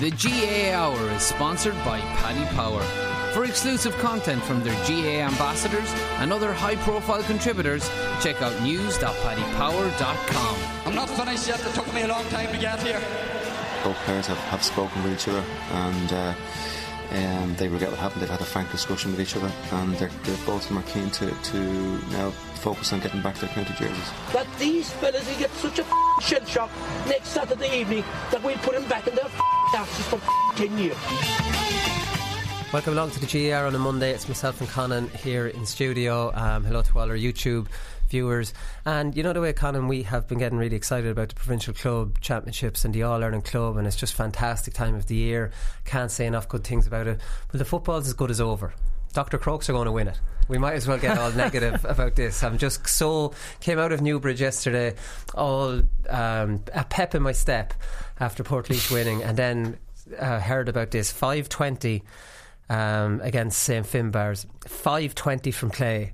The GAA Hour is sponsored by Paddy Power. For exclusive content from their GAA ambassadors and other high profile contributors, check out news.paddypower.com. I'm not finished yet, it took me a long time to get here. Both players have, have spoken with each other and uh, um, they regret what happened. They've had a frank discussion with each other and they're, they're both of them are keen to, to now focus on getting back their county jerseys. That these fellas will get such a shell shock next Saturday evening that we'll put them back in their asses for 10 years. Welcome along to the GR on a Monday. It's myself and Conan here in studio. Um, hello to all our YouTube viewers. And you know the way, Conan, we have been getting really excited about the provincial club championships and the All Ireland club, and it's just fantastic time of the year. Can't say enough good things about it. But the football's as good as over. Dr. Crokes are going to win it. We might as well get all negative about this. I'm just so came out of Newbridge yesterday, all um, a pep in my step after Portlaoise winning, and then uh, heard about this 520 um, against St Finbarr's, 520 from play,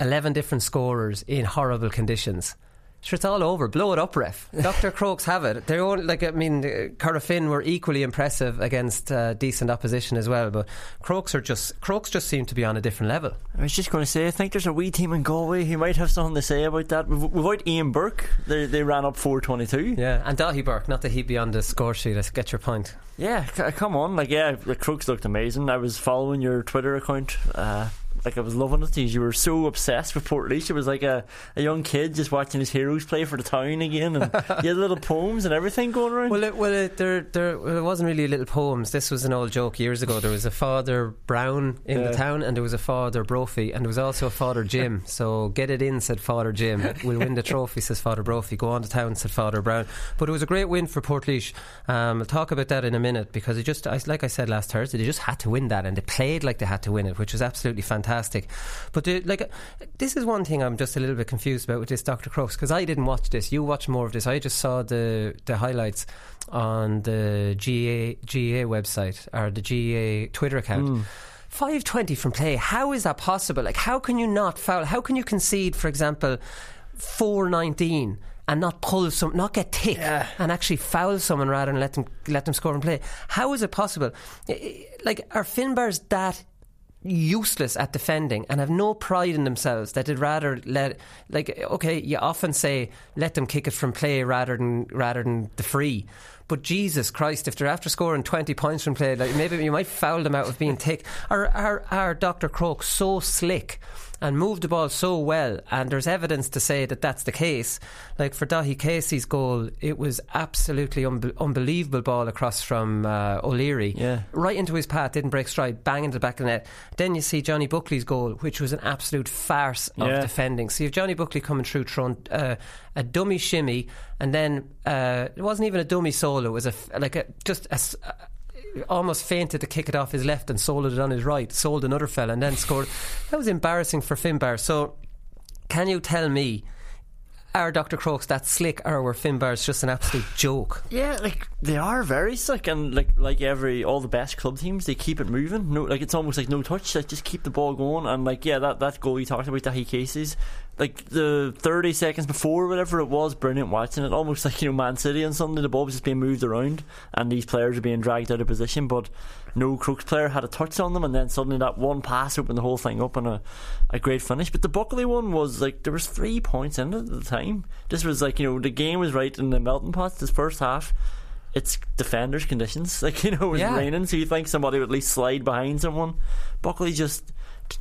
11 different scorers in horrible conditions. Sure, it's all over. Blow it up, ref. Dr. Crokes have it. They're only, like, I mean, uh, Corofin were equally impressive against uh, decent opposition as well, but Crokes are just Crokes just seem to be on a different level. I was just going to say, I think there's a wee team in Galway who might have something to say about that. Without Ian Burke, they, they ran up 422. Yeah, and Daithí Burke, not that he'd be on the score sheet. I get your point. Yeah, c- come on. Like, yeah, the Crokes looked amazing. I was following your Twitter account. Uh, like I was loving it. You were so obsessed with Portlaoise. It was like a, a young kid just watching his heroes play for the town again, and you had little poems and everything going around. Well, it, well, it, there, there, well, it wasn't really little poems. This was an old joke years ago. There was a Father Brown in Yeah. the town, and there was a Father Brophy, and there was also a Father Jim. so get it in, said Father Jim. We'll win the trophy, says Father Brophy. Go on to town, said Father Brown. But it was a great win for Portlaoise. Um, I'll talk about that in a minute because it just, like I said last Thursday, they just had to win that, and they played like they had to win it, which was absolutely fantastic. But the, like, this is one thing I'm just a little bit confused about with this Dr. Crokes because I didn't watch this. You watched more of this. I just saw the the highlights on the GAA GAA website or the GAA Twitter account. Hmm. 520 from play. How is that possible? Like, how can you not foul? How can you concede, for example, 419 and not pull some, not get tick and actually foul someone rather than let them let them score and play? How is it possible? Like, are Finbarr's that useless at defending and have no pride in themselves that they'd rather let like okay you often say let them kick it from play rather than rather than the free. But Jesus Christ if they're after scoring 20 points from play like maybe you might foul them out of being tick are, are, are Dr Crokes so slick and moved the ball so well and there's evidence to say that that's the case like for Daithí Casey's goal it was absolutely unbe- unbelievable ball across from uh, O'Leary Yeah. right into his path, didn't break stride, bang into the back of the net. Then you see Johnny Buckley's goal, which was an absolute farce of Yeah. defending. So you have Johnny Buckley coming through, throwing uh, a dummy shimmy, and then uh, it wasn't even a dummy solo. It was a like a just a. Almost fainted to kick it off his left and sold it on his right. Sold another fella and then scored. That was embarrassing for Finbarr. So, can you tell me, are Dr. Crokes that slick, or were Finbarr's just an absolute joke? Yeah, like they are very slick, and like like every all the best club teams, they keep it moving. No, like it's almost like no touch. Like just keep the ball going, and like yeah, that that goal you talked about, that he Casey's, like the thirty seconds before, whatever it was, brilliant watching it. Almost like you know Man City and something. The ball was just being moved around, and these players are being dragged out of position, but no Crokes player had a touch on them, and then suddenly that one pass opened the whole thing up, and a a great finish. But the Buckley one was like there was three points in it at the time. This was like you know the game was right in the melting pot. This first half it's defenders conditions. Like you know, it was Yeah. raining, so you think somebody would at least slide behind someone. Buckley just.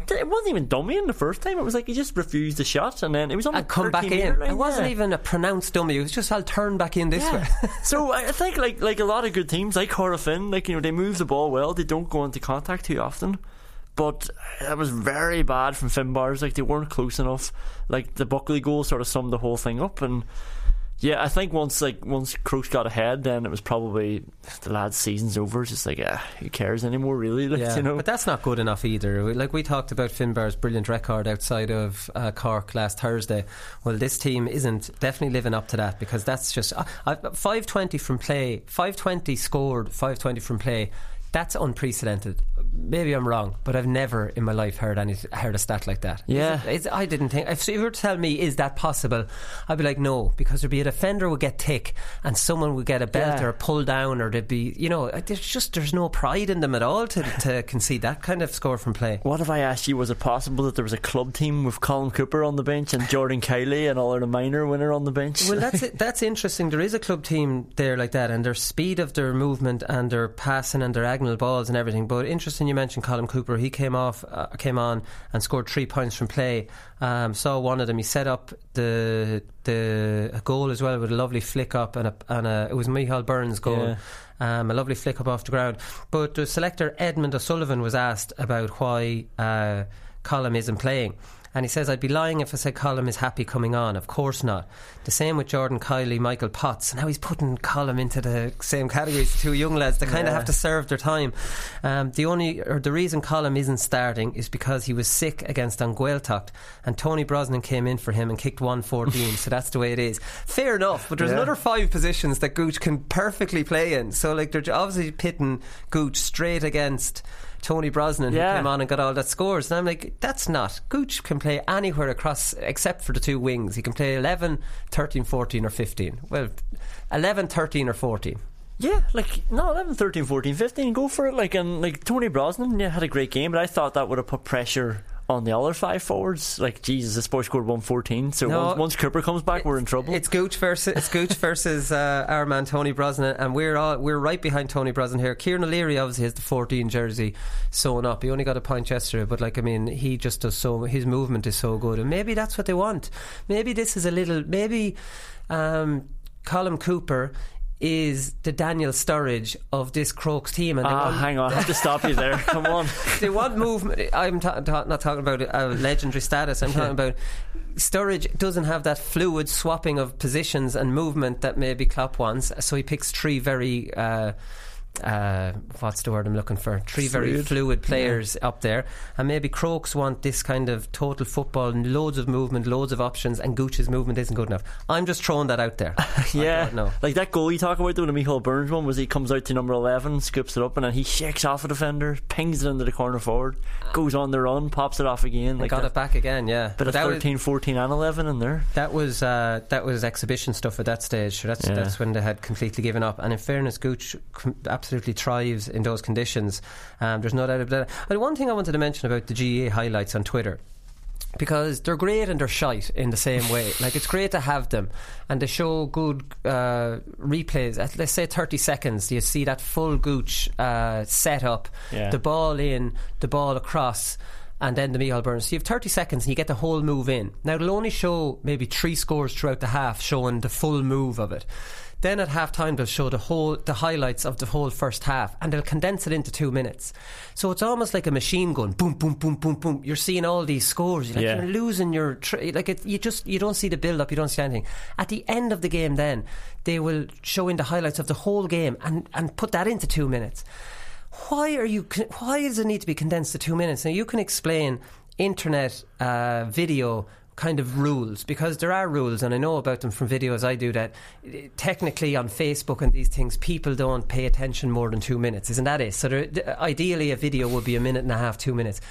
It wasn't even dummy in the first time. It was like he just refused the shot, and then it was on and the come back in. line, It wasn't yeah. even a pronounced dummy. It was just I'll turn back in this way. So I think like like a lot of good teams like Corofin, like you know they move the ball well. They don't go into contact too often. But that was very bad from Finbarr's. Like they weren't close enough. Like the Buckley goal sort of summed the whole thing up. And yeah, I think once like once Crokes got ahead, then it was probably the lad's season's over. It's just like ah, who cares anymore? Really? Like Yeah, you know. but that's not good enough either. Like we talked about Finbarr's brilliant record outside of uh, Cork last Thursday. Well, this team isn't definitely living up to that because that's just uh, uh, 520 from play, 520 scored, 520 from play. That's unprecedented. Maybe I'm wrong, but I've never in my life heard any heard a stat like that. Yeah. Is it- is- I didn't think. If you were to tell me, is that possible? I'd be like, no, because there'd be a defender would get thick, and someone would get a belt Yeah. or a pull down, or there'd be, you know, there's just there's no pride in them at all to to concede that kind of score from play. What if I asked you, was it possible that there was a club team with Colin Cooper on the bench and Jordan Kiely and all the minor winner on the bench? Well, that's it. that's interesting. There is a club team there like that, and their speed of their movement and their passing and their diagonal balls and everything. But interesting, you mentioned Colin Cooper. He came off, uh, came on, and scored three points from play. Um, saw one of them. He set up the the a goal as well with a lovely flick up and a, and a it was Michael Burns' goal. Yeah. Um, a lovely flick up off the ground. But the selector Edmund O'Sullivan was asked about why uh, Colin isn't playing. And he says, I'd be lying if I said Colin is happy coming on. Of course not. The same with Jordan Kiely, Michael Potts. Now he's putting Colin into the same category as two young lads. They kind of have to serve their time. Um, the only, or the reason Colin isn't starting is because he was sick against An Ghaeltacht and Tony Brosnan came in for him and kicked 114. so that's the way it is. Fair enough, but there's Yeah. another five positions that Gooch can perfectly play in. So like they're obviously pitting Gooch straight against Tony Brosnan Yeah. who came on and got all that scores. And I'm like, that's not. Gooch can play anywhere across except for the two wings. He can play 11, 13, 14 or 15. Well, 11, 13 or 14. Yeah, like no, 11, 13, 14, 15, go for it. Like and like Tony Brosnan, yeah, had a great game, but I thought that would have put pressure on the other five forwards. Like Jesus, this boy scored one fourteen. So No. once, once Cooper comes back, we're in trouble. It's Gooch versus it's Gooch versus uh, our man Tony Brosnan, and we're all we're right behind Tony Brosnan here. Kieran O'Leary obviously has the 14 jersey sewn up. He only got a point yesterday, but like I mean, he just does so. His movement is so good, and maybe that's what they want. Maybe this is a little. Maybe um, Colin Cooper. Is the Daniel Sturridge of this Crokes team? And ah, want- hang on, I have to stop you there. Come on. they want movement. I'm ta- ta- not talking about a legendary status. I'm talking about Sturridge doesn't have that fluid swapping of positions and movement that maybe Klopp wants. So he picks three very. Uh, uh, what's the word I'm looking for? Three very Fluid. fluid players up there, and maybe Crokes want this kind of total football, and loads of movement, loads of options, and Gooch's movement isn't good enough. I'm just throwing that out there. Yeah, no. like that goal you talk about though, the Michael Burns one was he comes out to number eleven, scoops it up, and then he shakes off a defender, pings it into the corner forward, goes on the run, pops it off again. Like got that, it back again, yeah. but, of that was- 13, 14 and eleven in there. That was uh, that was exhibition stuff at that stage. So that's Yeah. that's when they had completely given up. And in fairness, Gooch com- absolutely thrives in those conditions. Um, there's no doubt about that. And one thing I wanted to mention about the GAA highlights on Twitter. Because they're great and they're shite in the same way. Like it's great to have them, and they show good uh, replays. At let's say thirty seconds, you see that full Gooch uh, setup, Yeah. the ball in, the ball across, and then the Michael Burns. So you have 30 seconds and you get the whole move in. Now it'll only show maybe three scores throughout the half showing the full move of it. Then at half time they'll show the whole the highlights of the whole first half and they'll condense it into two minutes. So it's almost like a machine gun. Boom, boom, boom, boom, boom. You're seeing all these scores. You're, like, Yeah. you're losing your tr- like it, you just you don't see the build up. You don't see anything. At the end of the game, then they will show in the highlights of the whole game and and put that into two minutes why are you why does it need to be condensed to two minutes now you can explain internet uh, video kind of rules because there are rules and I know about them from videos I do that technically on Facebook and these things people don't pay attention more than two minutes isn't that it so there, ideally a video would be a minute and a half two minutes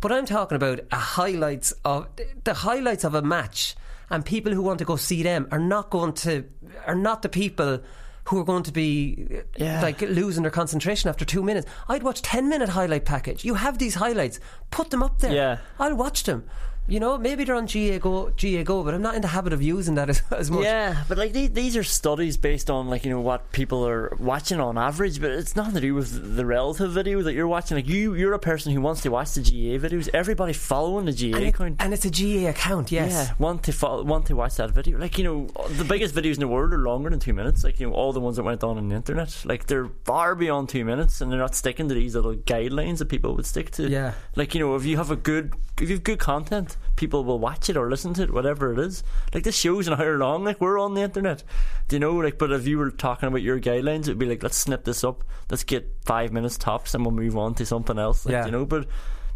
but I'm talking about a highlights of the highlights of a match and people who want to go see them are not going to are not the people who are going to be Yeah. like losing their concentration after two minutes. I'd watch ten minute highlight package. You have these highlights, put them up there. Yeah. I'll watch them. You know, maybe they're on GAA Go, GAA Go, but I'm not in the habit of using that as, as much. Yeah, but like these, these are studies based on like you know what people are watching on average, but it's nothing to do with the relative video that you're watching. Like you, you're a person who wants to watch the GAA videos. Everybody following the GAA And, it- account. and it's a GAA account, yes. Yeah, want to follow, want to watch that video. Like you know, the biggest videos in the world are longer than two minutes. Like you know, all the ones that went on on the internet, like they're far beyond two minutes, and they're not sticking to these little guidelines that people would stick to. Yeah. like you know, if you have a good, if you have good content, people will watch it or listen to it, whatever it is. Like this show's an hour long. Like we're on the internet, do you know? Like, but if you were talking about your guidelines, it'd be like, let's snip this up. Let's get five minutes tops, and we'll move on to something else. Like, Yeah. you know, but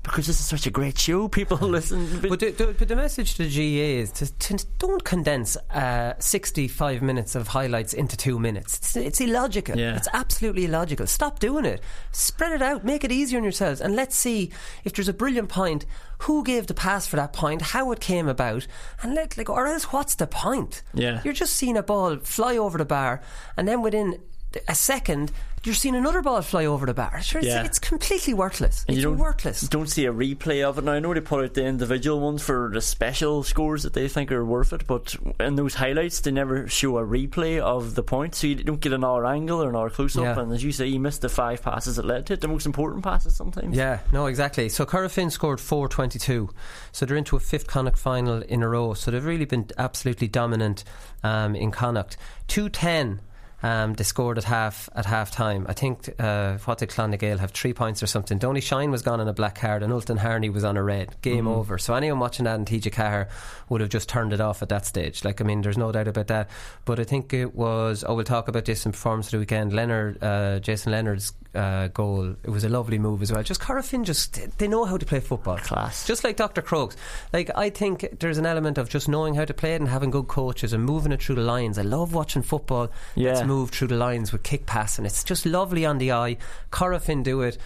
because this is such a great show. People listen. But the, the, but the message to the GAA is to, to don't condense uh, 65 minutes of highlights into two minutes. It's, it's illogical. Yeah. It's absolutely illogical. Stop doing it. Spread it out. Make it easier on yourselves. And let's see if there's a brilliant point, who gave the pass for that point, how it came about, and let like, or else what's the point? Yeah. You're just seeing a ball fly over the bar, and then within a second, you're seeing another ball fly over the bar. Sure, it's, Yeah. it's completely worthless. And it's you don't, worthless. you don't see a replay of it. Now, I know they put out the individual ones for the special scores that they think are worth it, but in those highlights, they never show a replay of the point, so you don't get an another angle or an another close up. Yeah. And as you say, you missed the five passes that led to it, the most important passes sometimes. Yeah, no, exactly. So Corofin scored 422. So they're into a fifth Connacht final in a row. So they've really been absolutely dominant um, in Connacht. 210. Um, they scored at half at half time. I think uh, what did Clann na nGael have three points or something. Donie Shine was gone on a black card and Ulton Harney was on a red. Game over. So anyone watching that in TG Ceathair would have just turned it off at that stage. Like I mean, there's no doubt about that. But I think it was. Oh, we'll talk about this in performance of the weekend. Leonard, uh, Jason Leonard's uh, goal. It was a lovely move as well. Just Corofin, just they know how to play football. Class. Just like Dr. Crokes. Like, I think there's an element of just knowing how to play it and having good coaches and moving it through the lines. I love watching football Yeah. that's moved through the lines with kick pass, and it's just lovely on the eye. Corofin do it,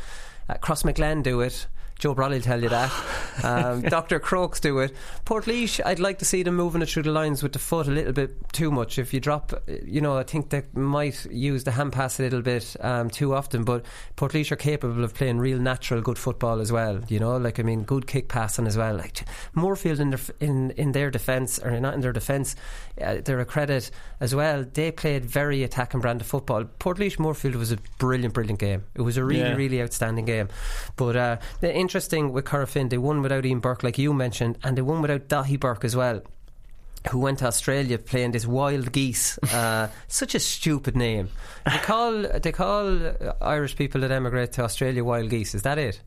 uh, Crossmaglen do it. Joe Brawley will tell you that. Um, Dr. Crokes do it. Portlaoise, I'd like to see them moving it through the lines with the foot a little bit too much. If you drop, uh, you know, I think they might use the hand pass a little bit um, too often, but Portlaoise are capable of playing real natural good football as well. You know, like, I mean, good kick passing as well. Like Moorefield in their, in, in their defence, or not in their defence, uh, they're a credit as well. They played very attacking brand of football. Portlaoise Moorefield was a brilliant, brilliant game. It was a really, Yeah. really outstanding game. But uh, the interesting with Corofin, they won without Ian Burke, like you mentioned, and they won without Daithí Burke as well. Who went to Australia playing this wild geese? Uh, such a stupid name. They call they call Irish people that emigrate to Australia wild geese. Is that it?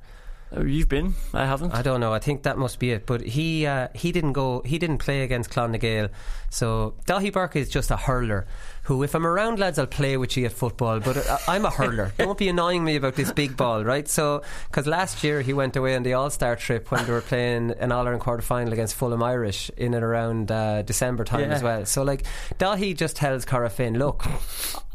You've been, I haven't. I don't know. I think that must be it. But he uh, he didn't go. He didn't play against Clann na nGael. So Daithí Burke is just a hurler. Who, if I'm around lads, I'll play with you at football. But uh, I'm a hurler. Don't be annoying me about this big ball, right? So, because last year he went away on the All Star trip when they were playing an All Ireland quarter final against Fulham Irish in and around uh, December time Yeah. as well. So, like Daithí just tells Corofin, look,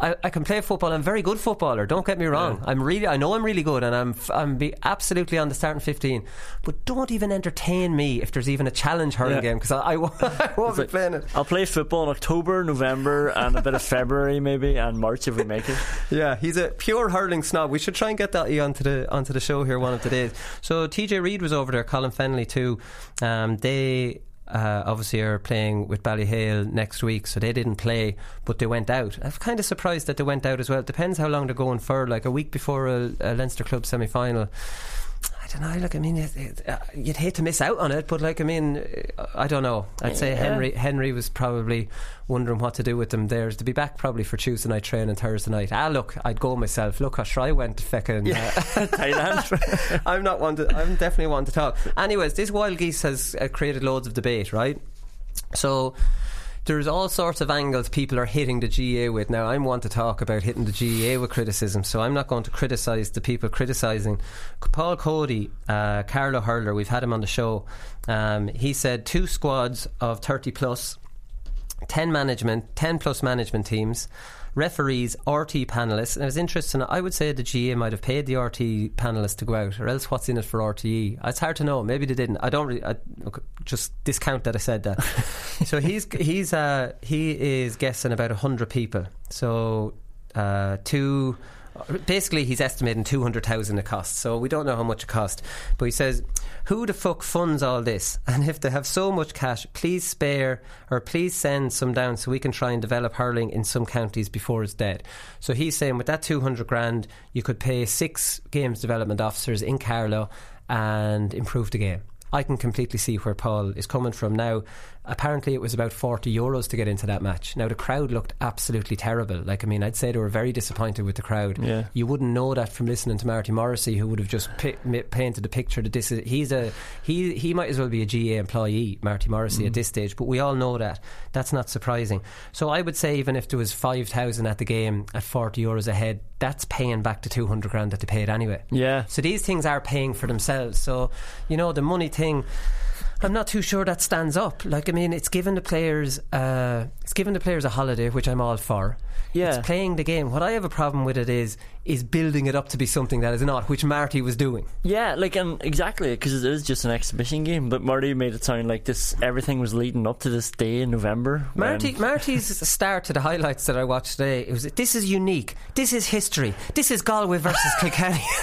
I, I can play football. I'm a very good footballer. Don't get me wrong. I'm really, I know I'm really good, and I'm I'm be absolutely on the starting fifteen. But don't even entertain me if there's even a challenge hurling Yeah. game because I, I, won't- I won't be like- playing it. I'll play football in October, November, and a bit of February maybe, and March if we make it. Yeah, he's a pure hurling snob. We should try and get that onto the onto the show here one of the days. So TJ Reid was over there, Colin Fennelly too. Um, they. Uh, obviously, are playing with Ballyhale next week, so they didn't play, but they went out. I'm kind of surprised that they went out as well. It depends how long they're going for. Like a week before a, a Leinster club semi final, don't know. Like, I mean, it, it, uh, you'd hate to miss out on it, but like, I mean, I don't know. I'd say Yeah. Henry Henry was probably wondering what to do with them. There's to be back probably for Tuesday night training and Thursday night. Ah, look, I'd go myself. Look, how I went to feckin'. uh, Thailand. I'm not one to. I'm definitely one to talk. Anyways, this wild geese has uh, created loads of debate, right? So. There's all sorts of angles people are hitting the GAA with. Now, I'm to talk about hitting the GAA with criticism, so I'm not going to criticise the people criticising. Paul Coady, uh, Carlow Hurler, we've had him on the show. Um, he said two squads of 30 plus 10 management, 10 plus management teams, referees, RTE panelists. And it was interesting. I would say the GAA might have paid the RTE panelists to go out, or else what's in it for RTE? It's hard to know. Maybe they didn't. I don't really. I, just discount that I said that. so he's he's uh, he is guessing about hundred people. So uh, two. Basically, he's estimating two hundred thousand it costs. So we don't know how much it cost. But he says, "Who the fuck funds all this? And if they have so much cash, please spare or please send some down so we can try and develop hurling in some counties before it's dead." So he's saying, with that two hundred grand, you could pay six games development officers in Carlow and improve the game. I can completely see where Paul is coming from now. Apparently, it was about 40 euros to get into that match. Now, the crowd looked absolutely terrible. Like, I mean, I'd say they were very disappointed with the crowd. Yeah. You wouldn't know that from listening to Marty Morrissey, who would have just pi- painted the picture that this is. He's a he. He might as well be a GAA employee, Marty Morrissey, at mm. this stage. But we all know that. That's not surprising. So I would say, even if there was 5,000 at the game at 40 euros a head, that's paying back the 200 grand that they paid anyway. Yeah. So these things are paying for themselves. So, you know, the money thing. I'm not too sure that stands up. Like, I mean, it's giving the players, uh, it's giving the players a holiday, which I'm all for. Yeah. It's playing the game. What I have a problem with it is, is building it up to be something that is not, which Marty was doing. Yeah, like and exactly because it is just an exhibition game. But Marty made it sound like this. Everything was leading up to this day in November. Marty, Marty's start to the highlights that I watched today. It was this is unique. This is history. This is Galway versus Kilkenny.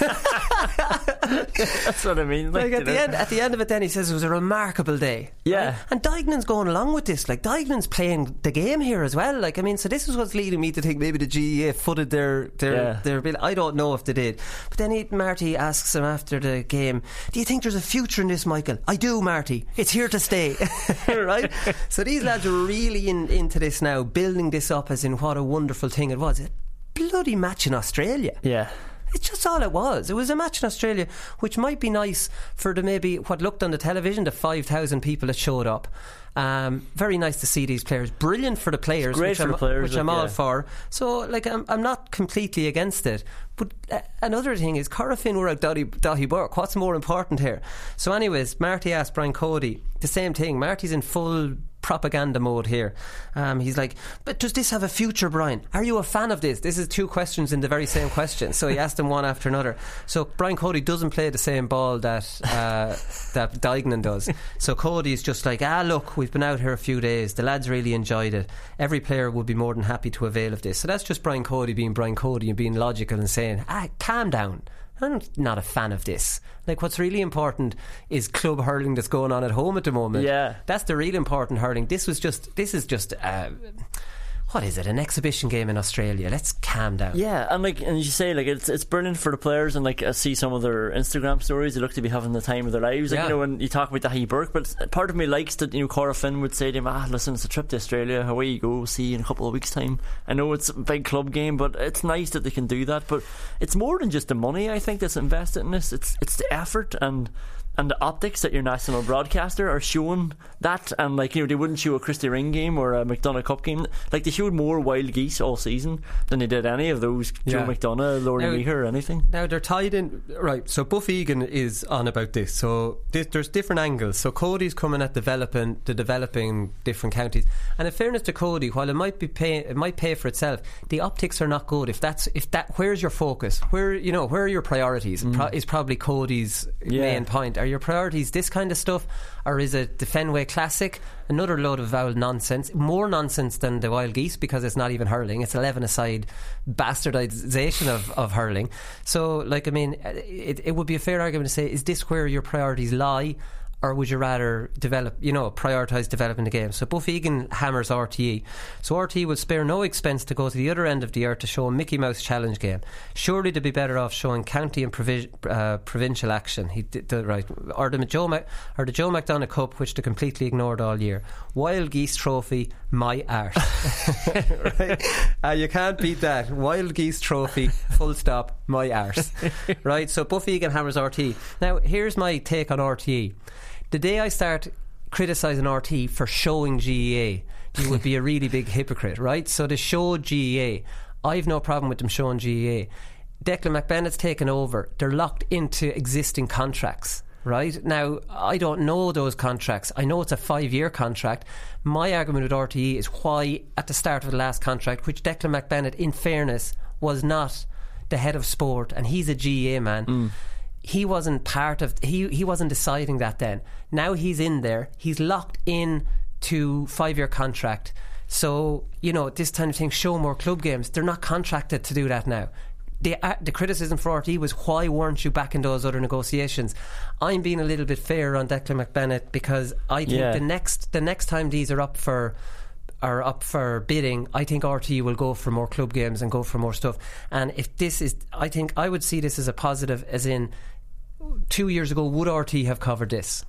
That's what I mean. like Like, at the know. end, at the end of it, then he says it was a remarkable day. Yeah. Right? and Duignan's going along with this. Like Duignan's playing the game here as well. Like I mean, so this is what's leading me to think maybe the GAA footed their their Yeah. their bill. I don't know if they did, but then he, Marty asks him after the game, "Do you think there's a future in this, Michael?" I do, Marty. It's here to stay, right? So these lads are really in, into this now, building this up as in what a wonderful thing it was. A bloody match in Australia. yeah. It's just all it was. It was a match in Australia, which might be nice for the maybe what looked on the television, the 5,000 people that showed up. Um, very nice to see these players. Brilliant for the players, great which, for I'm, the players, which I'm all yeah. for. So, like, I'm, I'm not completely against it. But uh, another thing is, Corofin were out Daithí, Daithí Burke. What's more important here? So, anyways, Marty asked Brian Cody the same thing. Marty's in full propaganda mode here. Um, he's like, but does this have a future, Brian? Are you a fan of this? This is two questions in the very same question. So he asked him one after another. So Brian Cody doesn't play the same ball that uh, that Duignan does. So Cody's just like, ah, look, we've been out here a few days. The lads really enjoyed it. Every player would be more than happy to avail of this. So that's just Brian Cody being Brian Cody and being logical and saying, ah, calm down. I'm not a fan of this. Like, what's really important is club hurling that's going on at home at the moment. Yeah. That's the real important hurling. This was just, this is just, uh, what is it? An exhibition game in Australia. Let's calm down. Yeah, and like, and you say like it's it's brilliant for the players, and like I see some of their Instagram stories. They look to be having the time of their lives. Like Yeah. you know, when you talk about Daithí Burke, but part of me likes that you know Corofin would say to him, "Ah, listen, it's a trip to Australia. Away you go. See you in a couple of weeks' time." I know it's a big club game, but it's nice that they can do that. But it's more than just the money. I think that's invested in this. It's it's the effort and. And the optics that your national broadcaster are showing that, and like you know, they wouldn't show a Christy Ring game or a McDonagh Cup game. Like they showed more wild geese all season than they did any of those Joe Yeah. McDonagh, Laurie Now- Meagher, or anything. Now they're tied in right. So Buff Egan is on about this. So this, there's different angles. So Cody's coming at developing the developing different counties. And in fairness to Cody, while it might be pay, it might pay for itself. The optics are not good. If that's if that where's your focus? Where you know where are your priorities? Mm. Pro- is probably Cody's Yeah. main point. Are your priorities this kind of stuff, or is it the Fenway Classic? Another load of vowel nonsense, more nonsense than the wild geese because it's not even hurling. It's eleven aside bastardization of, of hurling. So, like, I mean, it, it would be a fair argument to say, is this where your priorities lie? Or would you rather develop, you know, prioritise developing the game? So Buff Egan hammers RTE. So RTE will spare no expense to go to the other end of the earth to show a Mickey Mouse challenge game. Surely they'd be better off showing county and provi- uh, provincial action. He did the right, or the Joe Mac- or the Joe McDonagh Cup, which they completely ignored all year. Wild Geese Trophy, my art. right? Uh, you can't beat that. Wild Geese Trophy, full stop, my arse. right? So Buff Egan hammers RTE. Now, here's my take on RTE. The day I start criticising RTE for showing GAA, you would be a really big hypocrite, right? So they showed GAA. I've no problem with them showing GAA. Declan McBennett's taken over. They're locked into existing contracts. Right now, I don't know those contracts. I know it's a five-year contract. My argument with RTE is why, at the start of the last contract, which Declan McBennett, in fairness, was not the head of sport, and he's a GAA man mm. He wasn't part of he he wasn't deciding that then now he's in there he's locked in to five year contract so you know this kind of thing show more club games they're not contracted to do that now the, uh, the criticism for RTE was why weren't you back in those other negotiations? I'm being a little bit fair on Declan McBennett because I think Yeah. the next the next time these are up for are up for bidding, I think RTE will go for more club games and go for more stuff. And if this is, I think I would see this as a positive, as in two years ago, would RTE have covered this?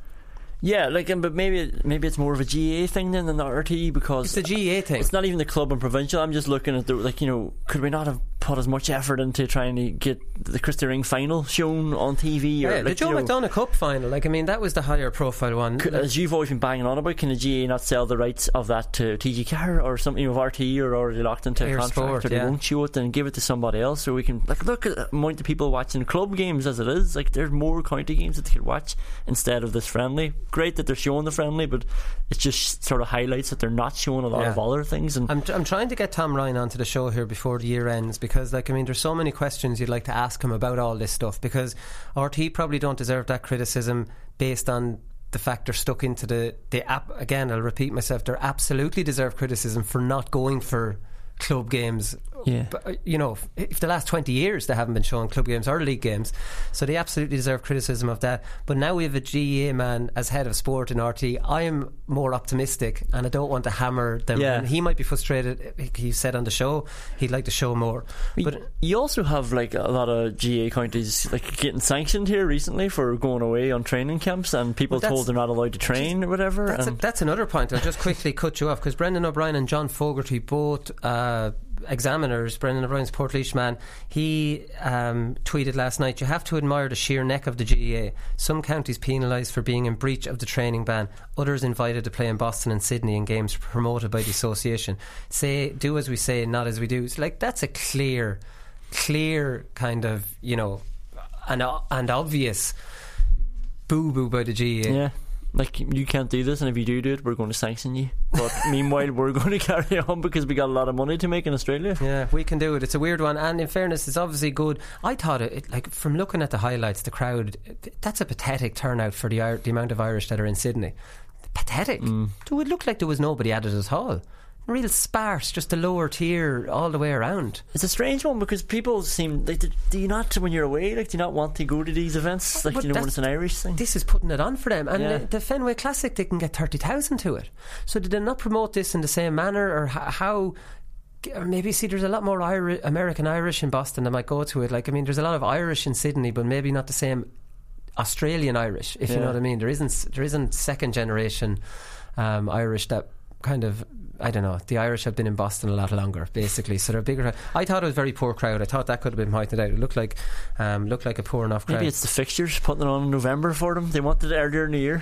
Yeah, like, um, but maybe maybe it's more of a GAA thing then than the RTE because It's the GAA thing. It's not even the club and provincial. I'm just looking at the like, you know, could we not have put as much effort into trying to get the Christy Ring final shown on TV? Or Yeah, the Joe you know, McDonagh Cup final. Like, I mean, that was the higher profile one. could- as you've always been banging on about, can the GAA not sell the rights of that to TG Ceathair or something of RTE or already locked into a contract Sport, or they yeah. won't show it and give it to somebody else so we can like look at the amount of people watching club games as it is. Like there's more county games that they could watch instead of this friendly. Great that they're showing the friendly, but it just sort of highlights that they're not showing a lot Yeah. of other things and I'm, I'm trying to get Tom Ryan onto the show here before the year ends because, like, I mean, there's so many questions you'd like to ask him about all this stuff because RTE probably don't deserve that criticism based on the fact they're stuck into the the app again. I'll repeat myself. They absolutely deserve criticism for not going for club games. Yeah. But, uh, you know, if, if the last 20 years they haven't been showing club games or league games, so they absolutely deserve criticism of that. But now we have a GAA man as head of sport in RTE. I am more optimistic and I don't want to hammer them. Yeah. And he might be frustrated. He said on the show he'd like to show more. But you also have like a lot of GAA counties like getting sanctioned here recently for going away on training camps and people Well, told they're not allowed to train or whatever. That's, a, that's another point. I'll just quickly cut you off because Brendan O'Brien and John Fogarty, both uh, examiners, Brendan O'Brien's Portlaoise man, he um, tweeted last night You have to admire the sheer neck of the GAA. Some counties penalised for being in breach of the training ban, others invited to play in Boston and Sydney in games promoted by the association. Say, do as we say, not as we do. It's like that's a clear, clear kind of, you know, and, and obvious boo boo by the GAA. yeah. Like you can't do this, and if you do do it, we're going to sanction you. But meanwhile, we're going to carry on because we got a lot of money to make in Australia. Yeah, we can do it. It's a weird one, and in fairness, it's obviously good. I thought it, it like from looking at the highlights, the crowd. That's a pathetic turnout for the the amount of Irish that are in Sydney. Pathetic. Mm. It would look like there was nobody at it at all. Real sparse, just a lower tier all the way around. It's a strange one because people seem like do you not when you're away like do you not want to go to these events like But you know when it's an Irish thing? This is putting it on for them, and Yeah. the, the Fenway Classic they can get thirty thousand to it. So did they not promote this in the same manner, or how? Or maybe see, there's a lot more Irish, American Irish in Boston that might go to it. Like, I mean, there's a lot of Irish in Sydney, but maybe not the same Australian Irish, if you know what I mean. There isn't there isn't second generation um, Irish that kind of. I don't know. The Irish have been in Boston a lot longer, basically, so they're bigger. I thought it was a very poor crowd. I thought that could have been pointed out. It looked like um, looked like a poor enough crowd. Maybe it's the fixtures putting it on in November for them. They wanted it earlier in the year.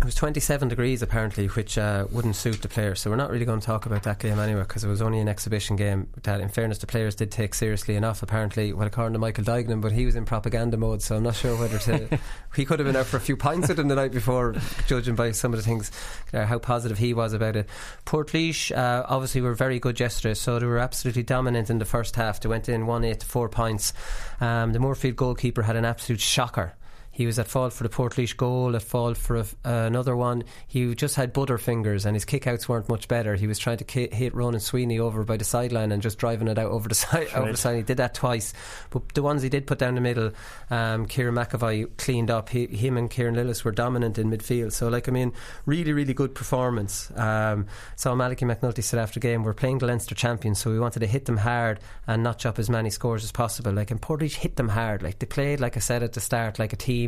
It was 27 degrees apparently, which uh, wouldn't suit the players. So we're not really going to talk about that game anyway because it was only an exhibition game that, in fairness, the players did take seriously enough. Apparently, well, according to Michael Duignan, but he was in propaganda mode, so I'm not sure whether to. he could have been out for a few pints with them the night before, judging by some of the things, uh, how positive he was about it. Portlaoise, uh, obviously, were very good yesterday, so they were absolutely dominant in the first half. They went in one eight to four points. Um, the Moorefield goalkeeper had an absolute shocker. He was at fault for the Portlaoise goal, at fault for a, uh, another one. He just had butterfingers and his kickouts weren't much better. He was trying to ki- hit Ronan Sweeney over by the sideline and just driving it out over the side. Over the side. He did that twice. But the ones he did put down the middle, um, Kieran McAvoy cleaned up. He, him and Kieran Lillis were dominant in midfield. So, like, I mean, really, really good performance. Um, so, Malachy McNulty said after the game, we're playing the Leinster champions, so we wanted to hit them hard and notch up as many scores as possible. Like, and Portage hit them hard. Like, they played, like I said at the start, like a team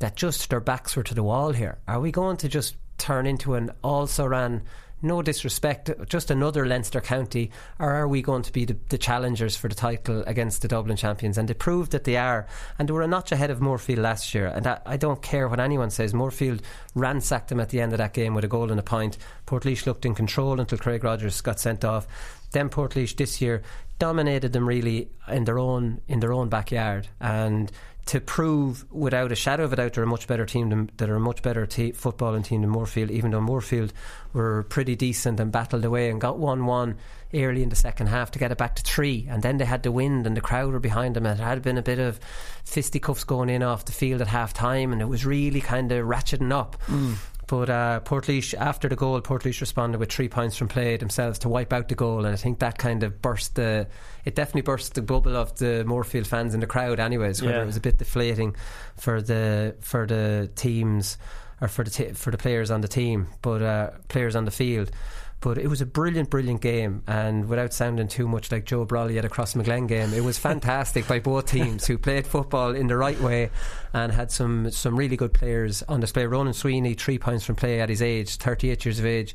that just their backs were to the wall here. Are we going to just turn into an also ran? No disrespect, just another Leinster county, or are we going to be the, the challengers for the title against the Dublin champions? And they proved that they are, and they were a notch ahead of Moorefield last year. And that, I don't care what anyone says. Moorefield ransacked them at the end of that game with a goal and a point. Portlaoise looked in control until Craig Rogers got sent off. Then Portlaoise this year dominated them really in their own in their own backyard and to prove without a shadow of a doubt they're a much better team than they're a much better te- footballing team than Moorefield even though Moorefield were pretty decent and battled away and got 1-1 early in the second half to get it back to 3 and then they had the wind and the crowd were behind them and it had been a bit of fisticuffs going in off the field at half time and it was really kind of ratcheting up mm. But uh, Portlaoise, after the goal, Portlaoise responded with three points from play themselves to wipe out the goal, and I think that kind of burst the. It definitely burst the bubble of the Moorefield fans in the crowd, anyways. Whether Yeah. it was a bit deflating for the for the teams or for the t- for the players on the team, but uh, players on the field. But it was a brilliant, brilliant game, and without sounding too much like Joe Brawley at a Cross Crossmaglen game, it was fantastic by both teams who played football in the right way and had some some really good players on display. Ronan Sweeney, three points from play at his age, 38 years of age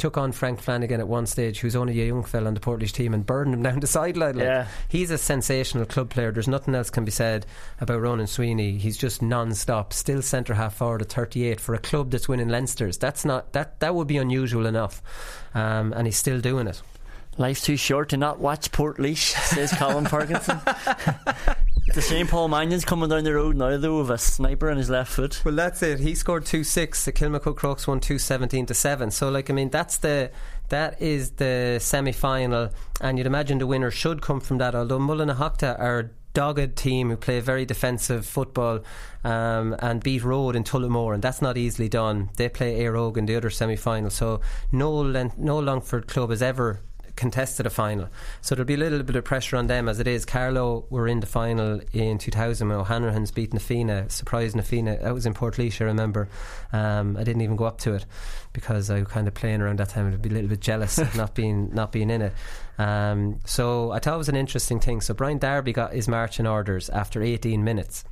took on Frank Flanagan at one stage, who's only a young fella on the Portlaoise team, and burned him down the sideline. Like, Yeah. he's a sensational club player. There's nothing else can be said about Ronan Sweeney. He's just non-stop, still centre half forward at 38 for a club that's winning Leinster's. That's not that that would be unusual enough, um, and he's still doing it. Life's too short to not watch Portlaoise, says Colin Parkinson. The same Paul Mannion's coming down the road now, though, with a sniper on his left foot. Well, that's it. He scored two six. The Kilmacud Crokes won two seventeen to seven. So, like, I mean, that's the that is the semi final, and you'd imagine the winner should come from that. Although Mullinalaghta are dogged team who play very defensive football um, and beat Rhode in Tullamore, and that's not easily done. They play Éire Óg in the other semi final. So, no Len- no Longford club has ever contested a final. So there'll be a little bit of pressure on them as it is. Carlow were in the final in 2000 when O'Hanrahan's beat Na Fianna, surprised Na Fianna. That was in Port I remember. Um, I didn't even go up to it because I was kind of playing around that time. I'd be a little bit jealous of not being not being in it. Um, so I thought it was an interesting thing. So Brian Darby got his marching orders after 18 minutes.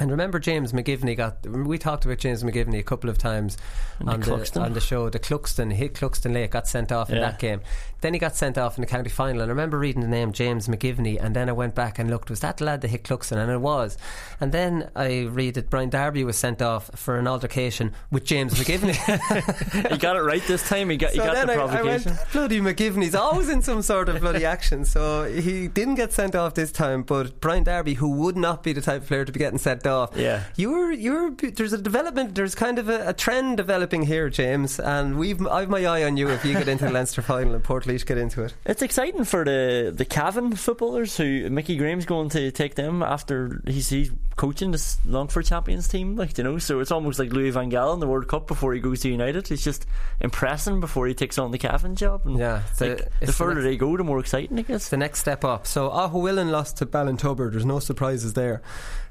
And remember, James McGivney got. We talked about James McGivney a couple of times on the, on the show. The Cluxton, hit Cluxton Lake, got sent off in that game. Then he got sent off in the county final. And I remember reading the name James McGivney, and then I went back and looked. Was that the lad that hit Cluxton? And it was. And then I read that Brian Darby was sent off for an altercation with James McGivney. He got it right this time. He got, he got the I, I went, provocation. bloody McGivney's always in some sort of bloody action. So he didn't get sent off this time, but Brian Darby, who would not be the type of player to be getting sent off, Yeah. you're you're there's a development, there's kind of a, a trend developing here, James, and we've I've my eye on you if you get into the Leinster final and Port get into it. It's exciting for the the Cavan footballers who Mickey Graham's going to take them after he's he's coaching this Longford Champions team, like you know. So it's almost like Louis Van Gaal in the World Cup before he goes to United. It's just impressing before he takes on the Cavan job. And Yeah, the- like, the the further next- they go, the more exciting it gets. the next step up. So Aughawillan lost to Ballintubber. There's no surprises there.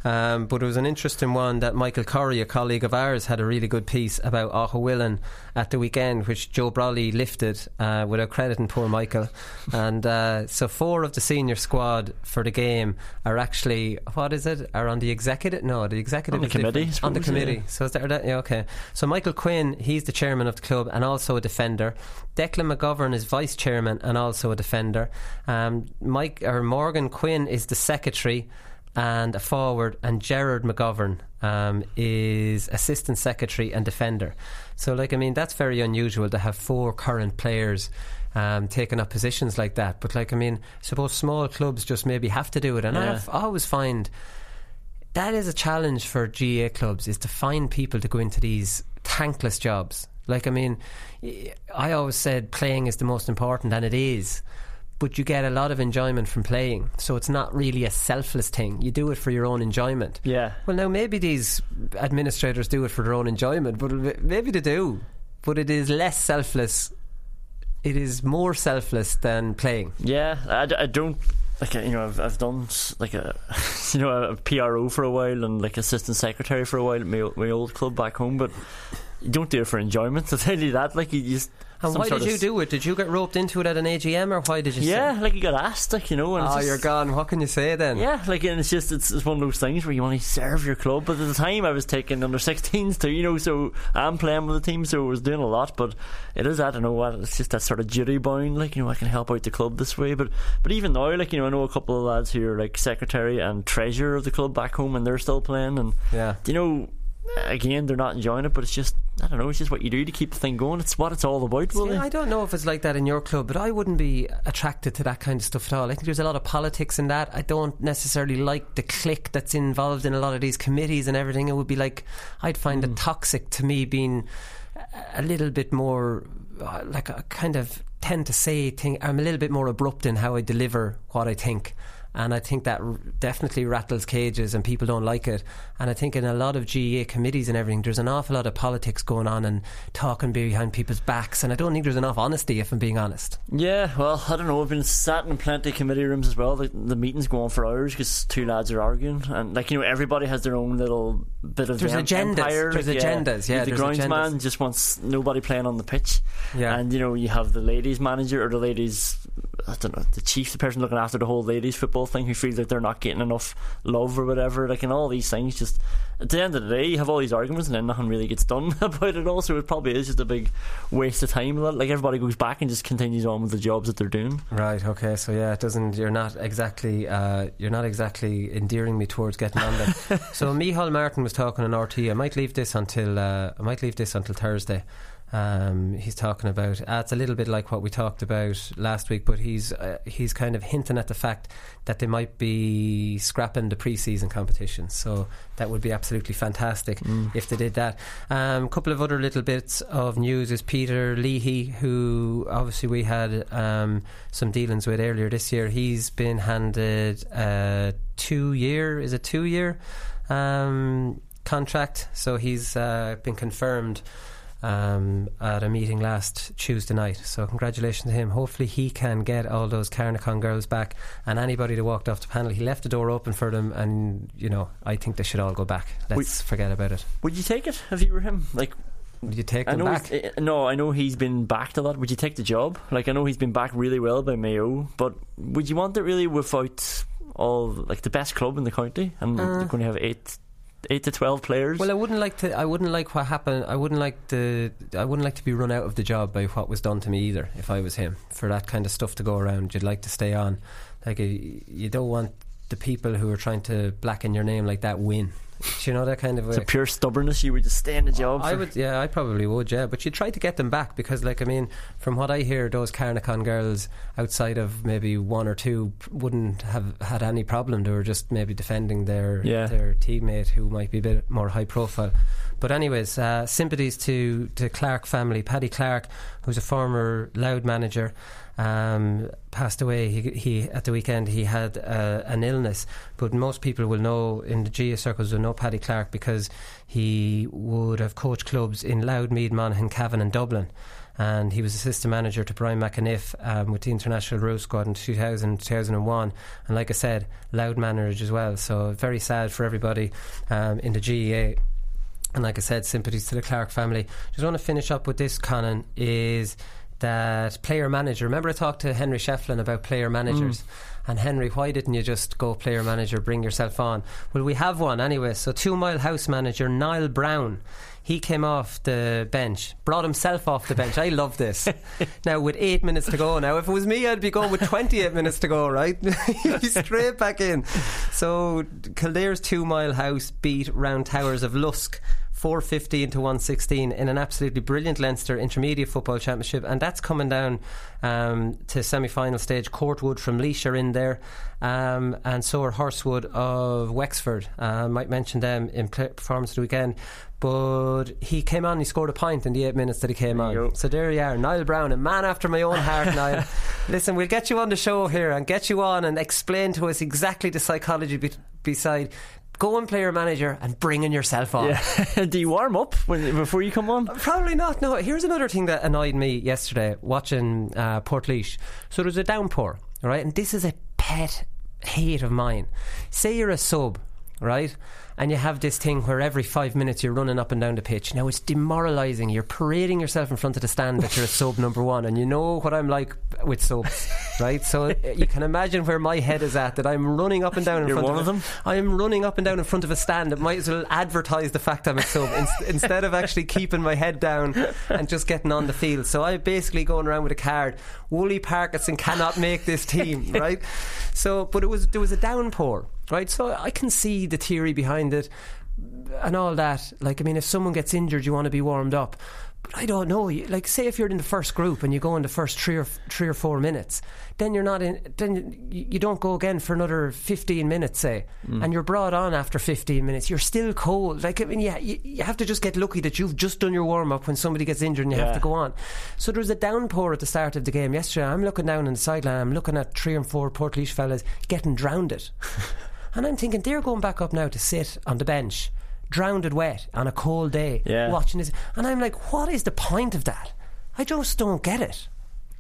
Um, but it was an interesting one that Michael Corrie, a colleague of ours, had a really good piece about Aughawillan at the weekend, which Joe Brawley lifted uh, without crediting poor Michael. And uh, so four of the senior squad for the game are actually, what is it, are on the executive? No, the executive On the committee, On the committee. So is that, that yeah, okay. So Michael Quinn, he's the chairman of the club and also a defender. Declan McGovern is vice chairman and also a defender. Um, Mike or Morgan Quinn is the secretary and a forward, and Gerard McGovern um, is assistant secretary and defender. So, like, I mean, that's very unusual to have four current players. Um, taking up positions like that, but like I mean, suppose small clubs just maybe have to do it, and Yeah. I always find that is a challenge for GAA clubs is to find people to go into these thankless jobs. Like, I mean, I always said playing is the most important, and it is. But you get a lot of enjoyment from playing, so it's not really a selfless thing. You do it for your own enjoyment. Yeah. Well, now maybe these administrators do it for their own enjoyment, but maybe they do. But it is less selfless. It is more selfless than playing. Yeah, I, d- I don't like you know I've I've done like a you know a PRO for a while and like assistant secretary for a while at my, my old club back home, but you don't do it for enjoyment. To tell you that, like you just And why did you do it? Did you get roped into it at an AGM, or why did you? say- Yeah, like you got asked, like you know, and Oh, just- you're gone. What can you say then? Yeah, like and it's just it's, it's one of those things where you want to serve your club. But at the time, I was taking under 16s too, you know. So I'm playing with the team, so I was doing a lot. But it is I don't know what it's just that sort of duty bound, like you know, I can help out the club this way. But but even now, like you know, I know a couple of lads who are like secretary and treasurer of the club back home, and they're still playing. And Yeah. you know, again, they're not enjoying it, but it's just I don't know, it's just what you do to keep the thing going. It's what it's all about, See, I don't know if it's like that in your club, but I wouldn't be attracted to that kind of stuff at all. I think there's a lot of politics in that. I don't necessarily like the clique that's involved in a lot of these committees and everything. It would be like I'd find Hmm. it toxic to me being a- little bit more uh, like I kind of tend to say thing. I'm a little bit more abrupt in how I deliver what I think. And I think that r- definitely rattles cages, and people don't like it. And I think in a lot of GAA committees and everything, there's an awful lot of politics going on and talking behind people's backs, and I don't think there's enough honesty, if I'm being honest. Yeah, well, I don't know. I've been sat in plenty of committee rooms as well. The, the meetings go on for hours because two lads are arguing, and like you know, everybody has their own little bit of There's em- agendas. Empire. There's agendas, yeah, the groundsman just wants nobody playing on the pitch. Yeah. and you know, you have the ladies manager or the ladies. I don't know, the chief, the person looking after the whole ladies football thing, who feels that they're not getting enough love or whatever. Like, and all these things, just at the end of the day, you have all these arguments, and then nothing really gets done about it. Also, it probably is just a big waste of time. Like everybody goes back and just continues on with the jobs that they're doing. Right. Okay. So yeah, it doesn't. You're not exactly. Uh, you're not exactly endearing me towards getting on there. so Michal Martin was talking on RTE. I might leave this until. Uh, I might leave this until Thursday. Um, he's talking about. Uh, it's a little bit like what we talked about last week, but he's uh, he's kind of hinting at the fact that they might be scrapping the pre-season competition. So that would be absolutely fantastic if they did that. A um, couple of other little bits of news is Peter Leahy, who obviously we had um, some dealings with earlier this year. He's been handed a two-year. Is a two-year? Um, contract. So he's uh, been confirmed um, at a meeting last Tuesday night. So congratulations to him. Hopefully he can get all those Carnacon girls back and anybody that walked off the panel. He left the door open for them, and you know I think they should all go back. Let's forget about it. Would you take it if you were him? Like, Would you take I know. back? he's- eh, no, I know he's been backed a lot. Would you take the job? Like, I know he's been backed really well by Mayo, but would you want it really without all like the best club in the county and Uh. they're going to have eight, eight to twelve players? Well, I wouldn't like to. I wouldn't like what happened. I wouldn't like the. I wouldn't like to be run out of the job by what was done to me either. If I was him, for that kind of stuff to go around, you'd like to stay on. Like you don't want the people who are trying to blacken your name like that win. Do you know that kind of way? it's a pure stubbornness. You would just stay in the job. I would, yeah, I probably would, yeah. But you try to get them back because, like, I mean, from what I hear, those Carnacon girls, outside of maybe one or two, wouldn't have had any problem. They were just maybe defending their Yeah. their teammate who might be a bit more high profile. But anyways, uh, sympathies to the Clark family. Paddy Clark, who's a former Louth manager, um, passed away. He, he at the weekend he had uh, an illness, but most people will know in the GAA circles will know Paddy Clark because he would have coached clubs in Louth, Meath, Monaghan, Cavan, and Dublin. And he was assistant manager to Brian McEniff um, with the International Rules Squad in 2000, 2001. And like I said, Louth manager as well. So very sad for everybody um, in the GAA. And like I said, sympathies to the Clark family. Just want to finish up with this, Conan, is that player manager. Remember, I talked to Henry Shefflin about player managers. Mm. And Henry, why didn't you just go player manager, bring yourself on? Well, we have one anyway. So, two mile house manager Niall Brown. He came off the bench, brought himself off the bench. I love this. now, with eight minutes to go, now if it was me, I'd be going with 28 minutes to go, right? Straight back in. So, Kildare's two mile house beat Round Towers of Lusk 415 to 116 in an absolutely brilliant Leinster Intermediate Football Championship, and that's coming down um, to semi final stage. Courtwood from Laois are in there, um, and so are Horeswood of Wexford. I uh, might mention them in performance of the weekend. But he came on, he scored a point in the eight minutes that he came There on. So there you are, Niall Brown, a man after my own heart, Niall. Listen, we'll get you on the show here and get you on and explain to us exactly the psychology be- beside going your manager and bring bringing yourself on. Yeah. Do you warm up when, before you come on? Probably not. No. Here's another thing that annoyed me yesterday watching uh, Port So there was a downpour, right? And this is a pet hate of mine. Say you're a sub, right? And you have this thing where every five minutes you're running up and down the pitch. Now it's demoralising. You're parading yourself in front of the stand that you're a sub number one, and you know what I'm like with subs, right? So you can imagine where my head is at. That I'm running up and down in You're front one of, a- them? I am running up and down in front of a stand that might as well advertise the fact I'm a sub ins- instead of actually keeping my head down and just getting on the field. So I'm basically going around with a card. Wooly Parkinson cannot make this team, right? So, but it was there was a downpour, right? So I can see the theory behind it and all that. Like, I mean, if someone gets injured, you want to be warmed up. But I don't know. Like, say if you're in the first group and you go in the first three or three or four minutes, then you're not in. Then you don't go again for another fifteen minutes, say, mm. and you're brought on after fifteen minutes. You're still cold. Like, I mean, yeah, you, you have to just get lucky that you've just done your warm up when somebody gets injured and you have to go on. So there was a downpour at the start of the game yesterday. I'm looking down on the sideline. I'm looking at three and four Portlaoise fellas getting drowned. and I'm thinking they're going back up now to sit on the bench, drowned wet on a cold day, Yeah. watching this. And I'm like, what is the point of that? I just don't get it.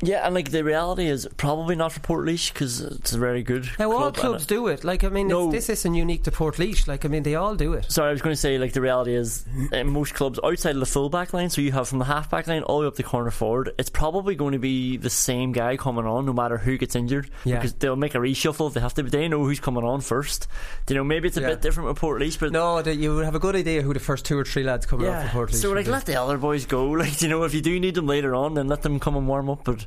Yeah, and like the reality is probably not for Portlaoise because it's a very good. Now all club, and clubs it- do it. Like I mean, No. it's, this isn't unique to Portlaoise. Like I mean, they all do it. Sorry, I was going to say like the reality is in most clubs outside of the full back line, so you have from the half back line all the way up the corner forward. It's probably going to be the same guy coming on no matter who gets injured Yeah. because they'll make a reshuffle if they have to. But they know who's coming on first. You know, maybe it's a Yeah. bit different with Portlaoise, but No, you would have a good idea who the first two or three lads coming off yeah. for Portlaoise. So like let the other boys go. Like you know, if you do need them later on, then let them come and warm up. But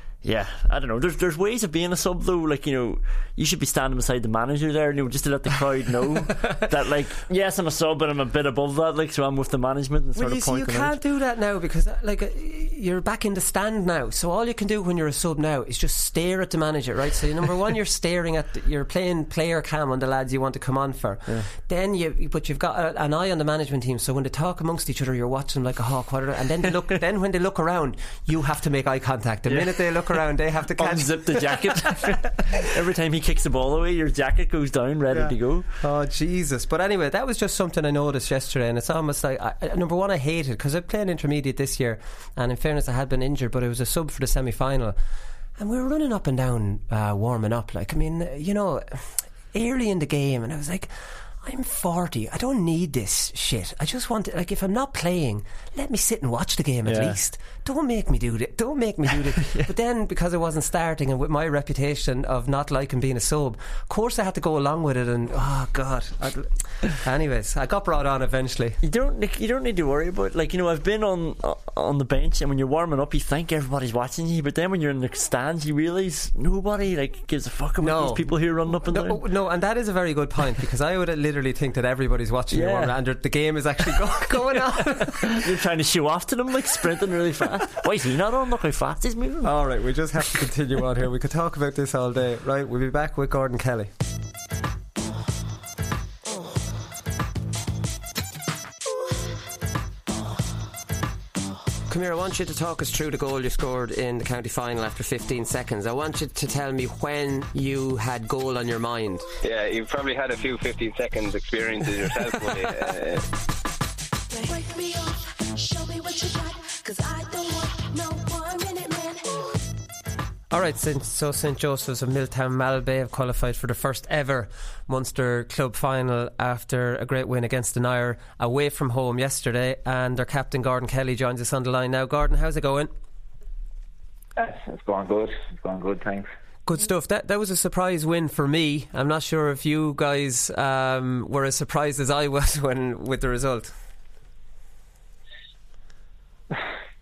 yeah, I don't know. There's there's ways of being a sub though. Like you know, you should be standing beside the manager there, you know, just to let the crowd know that like yes, I'm a sub, but I'm a bit above that. Like so, I'm with the management and sort Well, you of see, you can't out. do that now because, uh, like, uh, you're back in the stand now. So all you can do when you're a sub now is just stare at the manager, right? So number one, you're staring at, the, you're playing player cam on the lads you want to come on for. Then you, but you've got a, an eye on the management team. So when they talk amongst each other, you're watching like a hawk. And then they look. then when they look around, you have to make eye contact. The minute they look around, they have to catch. Unzip the jacket. Every time he kicks the ball away, your jacket goes down, ready to go. Oh Jesus! But anyway, that was just something I noticed yesterday, and it's almost like I- number one, I hate it because I played intermediate this year, and in fairness, I had been injured, but it was a sub for the semi final, and we were running up and down, uh, warming up. Like I mean, you know, early in the game, and I was like. I'm 40. I don't need this shit. I just want to, like, if I'm not playing, let me sit and watch the game at Yeah. least. Don't make me do it. Don't make me do it. But then, because I wasn't starting and with my reputation of not liking being a sub, of course I had to go along with it. And oh god. I'd, anyways, I got brought on eventually. You don't you don't need to worry about like you know I've been on on the bench and when you're warming up you think everybody's watching you but then when you're in the stands you realise nobody like gives a fuck about No. these people here running up and No, down. no, and that is a very good point because I would literally think that everybody's watching you Yeah. warm and the game is actually go, going on. You're trying to show off to them like sprinting really fast. Why is he not on? Look how fast he's moving. All right, we just have to continue on here. We could talk about this all day. Right, we'll be back with Gordon Kelly. Come here, I want you to talk us through the goal you scored in the county final after 15 seconds. I want you to tell me when you had goal on your mind. Yeah, you've probably had a few 15 seconds experiences yourself. Buddy. Uh, Break me off, show me what you got, cause I don't want no one minute man. All right, so St Joseph's of Miltown Malbay have qualified for the first ever Munster club final after a great win against Denier away from home yesterday. And their captain Gordon Kelly joins us on the line now. Gordon, how's it going? It's going good. It's going good, thanks. Good stuff. That that was a surprise win for me. I'm not sure if you guys um, were as surprised as I was when with the result.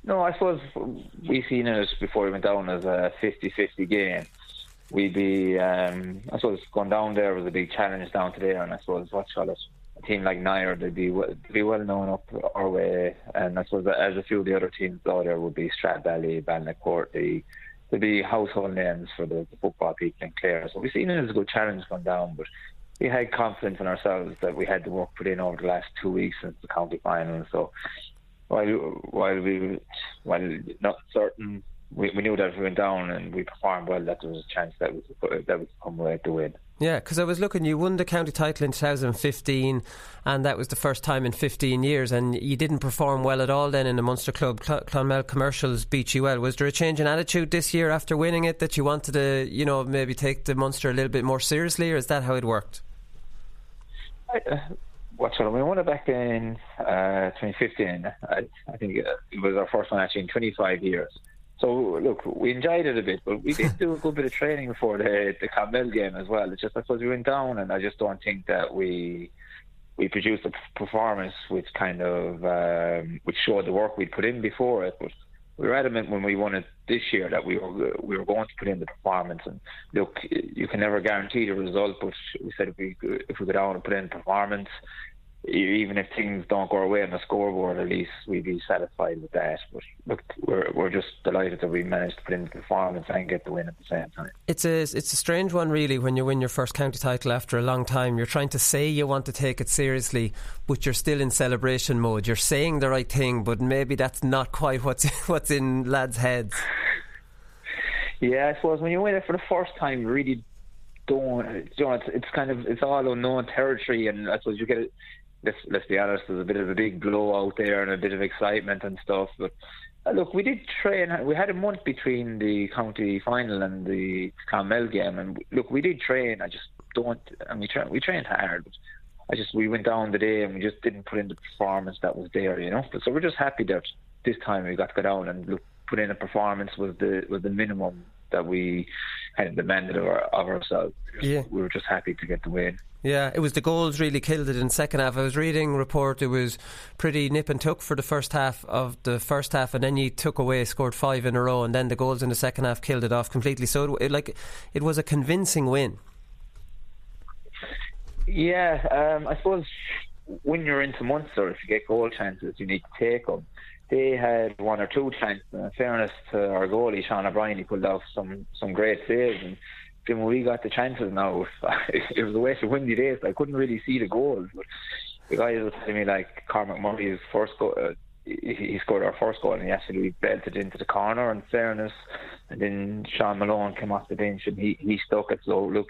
No, I suppose we seen it before we went down as a 50-50 game. We'd be, um, I suppose, going down there was a big challenge down to there, and I suppose what shall it? A team like Nire, they'd be be well known up our way, and I suppose as a few of the other teams out there would be Strat Valley, Ballinacourty, the they'd be household names for the, the football people in Clare. So we seen it as a good challenge going down, but we had confidence in ourselves that we had the work put in over the last two weeks since the county final. So while while we while not certain, we, we knew that if we went down and we performed well, that there was a chance that we could, that we could come away the win. Yeah, because I was looking, you won the county title in 2015, and that was the first time in 15 years, and you didn't perform well at all then in the Munster Club. Cl- Clonmel Commercials beat you well. Was there a change in attitude this year after winning it that you wanted to, you know, maybe take the Munster a little bit more seriously, or is that how it worked? I, uh, what's it? We won it back in uh, 2015. I, I think uh, it was our first one actually in 25 years. So look, we enjoyed it a bit, but we did do a good bit of training before the the Clonmel game as well. It's just I suppose we went down, and I just don't think that we we produced a performance which kind of um, which showed the work we'd put in before it. But we were adamant when we won it this year that we were we were going to put in the performance. And look, you can never guarantee the result, but we said if we if we go down and put in performance, even if things don't go our way on the scoreboard, at least we'd be satisfied with that. But look, we're we're just delighted that we managed to put in the performance and get the win at the same time. It's a it's a strange one, really, when you win your first county title after a long time. You're trying to say you want to take it seriously, but you're still in celebration mode. You're saying the right thing, but maybe that's not quite what's what's in lads' heads. Yeah, I suppose when you win it for the first time, you really don't. You know, it's, it's kind of it's all unknown territory, and I suppose you get it. Let's let's be honest, there's a bit of a big blow out there and a bit of excitement and stuff. But uh, look, we did train. We had a month between the county final and the Clonmel game, and look, we did train. I just don't. And we tra- we trained hard. But I just we went down the day and we just didn't put in the performance that was there, you know. But so we're just happy that this time we got to go down and look, put in a performance was the was the minimum that we had demanded of, our, of ourselves. Yeah. We were just happy to get the win. Yeah, it was the goals really killed it in second half. I was reading a report; it was pretty nip and tuck for the first half of the first half, and then you took away, scored five in a row, and then the goals in the second half killed it off completely. So, it, like, it was a convincing win. Yeah, um, I suppose when you're into Munster, if you get goal chances, you need to take them. They had one or two chances. In fairness to our goalie, Sean O'Brien, he pulled off some some great saves. And then we got the chances now, it was a waste of windy days. I couldn't really see the goals. But the guys were telling me like Cormac Murray's first goal. Uh, he he scored our first goal and he actually belted into the corner in fairness and then Sean Malone came off the bench and he, he stuck it so look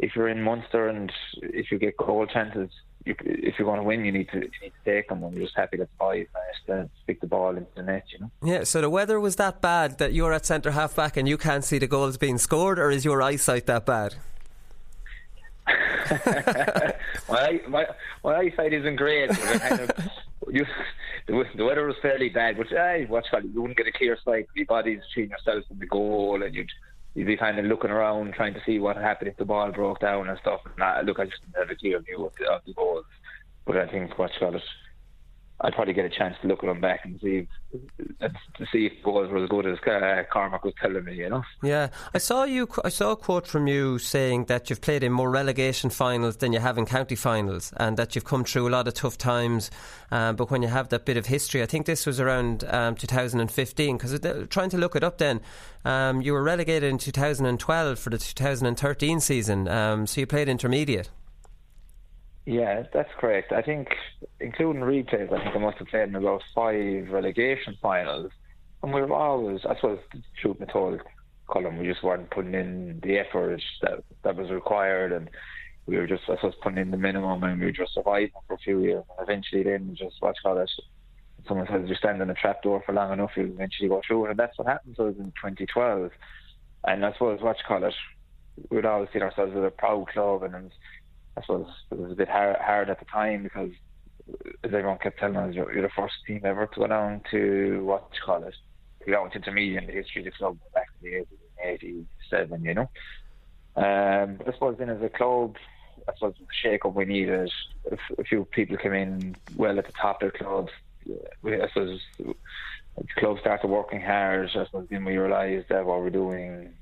if you're in Munster and if you get goal chances, you, if you're going to win, you need to you need to take them. And we're just happy that the boys managed to stick the ball into the net. You know. Yeah, so the weather was that bad that you're at centre half back and you can't see the goals being scored, or is your eyesight that bad? my, my my eyesight isn't great. Kind of, you, the, the weather was fairly bad, but I watch you wouldn't get a clear sight. Your body's between yourself and the goal, and you'd you'd be kind of looking around trying to see what happened if the ball broke down and stuff. And I, look, I just didn't have a clear view of the, of the goals. But I think what you got it, I'd probably get a chance to look at them back and see if, to see if goals were as good as uh, Cormac was telling me. You know. Yeah, I saw you. I saw a quote from you saying that you've played in more relegation finals than you have in county finals, and that you've come through a lot of tough times. Um, but when you have that bit of history, I think this was around um, 2015. Because trying to look it up, then um, you were relegated in 2012 for the 2013 season. Um, so you played intermediate. Yeah, that's correct. I think, including replays, I think I must have played in about five relegation finals. And we were always, I suppose, truth be told, Colin, we just weren't putting in the effort that that was required, and we were just, I suppose, putting in the minimum, and we were just surviving for a few years. And eventually, then just watch call it, someone says you stand in a trap door for long enough, you'll eventually go through and that's what happened to us in 2012. And I suppose what you call it, we'd always see ourselves as a proud club, and. and I suppose it was a bit hard, hard at the time because as everyone kept telling us, you're, you're the first team ever to go down to what you call it, to go into intermediate in the history of the club back in the 87, you know. Um, but I suppose then as a club, I suppose the shake up we needed, a, few people came in well at the top of the club. I suppose the club started working hard. I suppose then we realised that what we're doing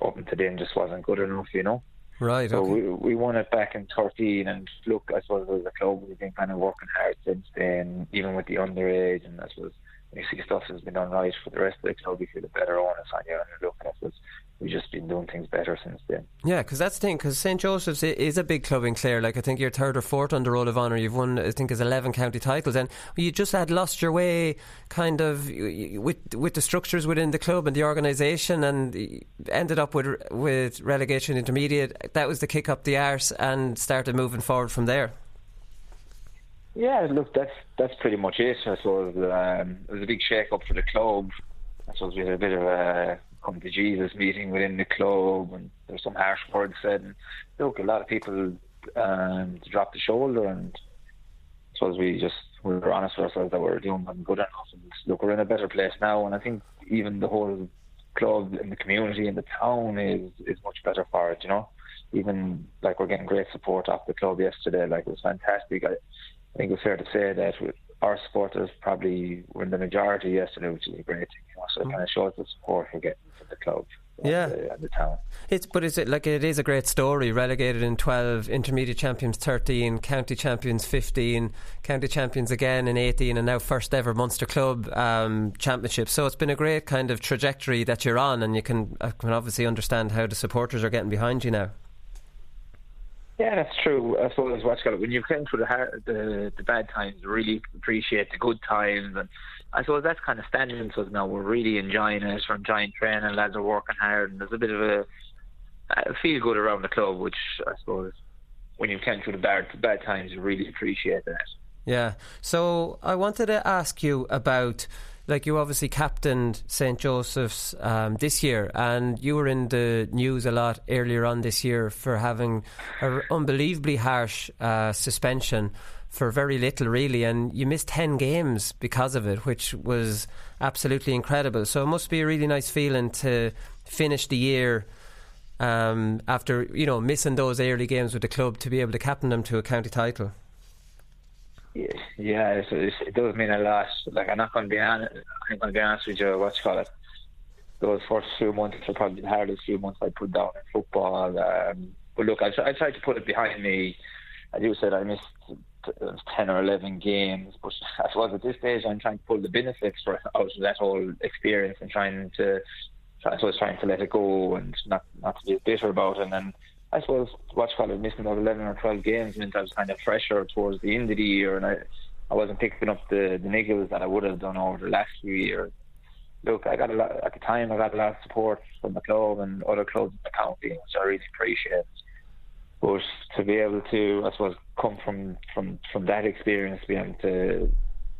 up until then just wasn't good enough, you know. Right. So Okay. we, we won it back in 13, and look, I suppose as a club we've been kind of working hard since then, even with the underage, and I suppose when you see stuff has been done right for the rest of the club, you feel a better onus on you, and look, I suppose we've just been doing things better since then. Yeah, because that's the thing. Because St Joseph's is a big club in Clare. Like I think you're third or fourth on the roll of honour. You've won, I think, is eleven county titles, and you just had lost your way, kind of, with with the structures within the club and the organisation, and ended up with with relegation intermediate. That was the kick up the arse, and started moving forward from there. Yeah, look, that's that's pretty much it. I suppose um, it was a big shake up for the club. I suppose we had a bit of a come to Jesus meeting within the club, and there's some harsh words said. And look, a lot of people um, dropped the shoulder, and I suppose we just we were honest with ourselves that we were doing them good enough. And look, we're in a better place now, and I think even the whole club and the community and the town is is much better for it. You know, even like we're getting great support off the club yesterday. Like it was fantastic. I, I think it's fair to say that our supporters probably were in the majority yesterday, which is a great thing. You know, so it kind of shows the support we're getting from the club. Yeah. of the, the town. It's but is it like it is a great story? Relegated in twelve, intermediate champions thirteen, county champions fifteen, county champions again in eighteen, and now first ever Munster Club um, championship. So it's been a great kind of trajectory that you're on, and you can I can obviously understand how the supporters are getting behind you now. Yeah, that's true. I suppose what's got it when you've come through the, hard, the the bad times, really appreciate the good times, and I suppose that's kind of standing to us now. We're really enjoying it. We're enjoying training. Lads are working hard, and there's a bit of a, a feel good around the club, which I suppose when you've come through the bad bad times, you really appreciate that. Yeah. So I wanted to ask you about. Like you obviously captained St Joseph's um, this year, and you were in the news a lot earlier on this year for having an unbelievably harsh uh, suspension for very little, really, and you missed ten games because of it, which was absolutely incredible. So it must be a really nice feeling to finish the year um, after you know missing those early games with the club to be able to captain them to a county title. Yeah, it's, it's, it does mean a lot. Like I'm not going to be honest. I'm going to be honest with you. What's you call it? Those first few months are probably the hardest few months I put down in football. Um, but look, I, I tried to put it behind me. As you said, I missed ten or eleven games, but I suppose at this stage I'm trying to pull the benefits for out of that whole experience and trying to, I suppose, trying to let it go and not not to be bitter about it. And then I suppose you call missing about eleven or twelve games meant I was kind of fresher towards the end of the year, and I I wasn't picking up the the niggles that I would have done over the last few years. Look, I got a lot at the time. I got a lot of support from the club and other clubs in the county, which I really appreciate. But to be able to, I suppose, come from from from that experience, being able to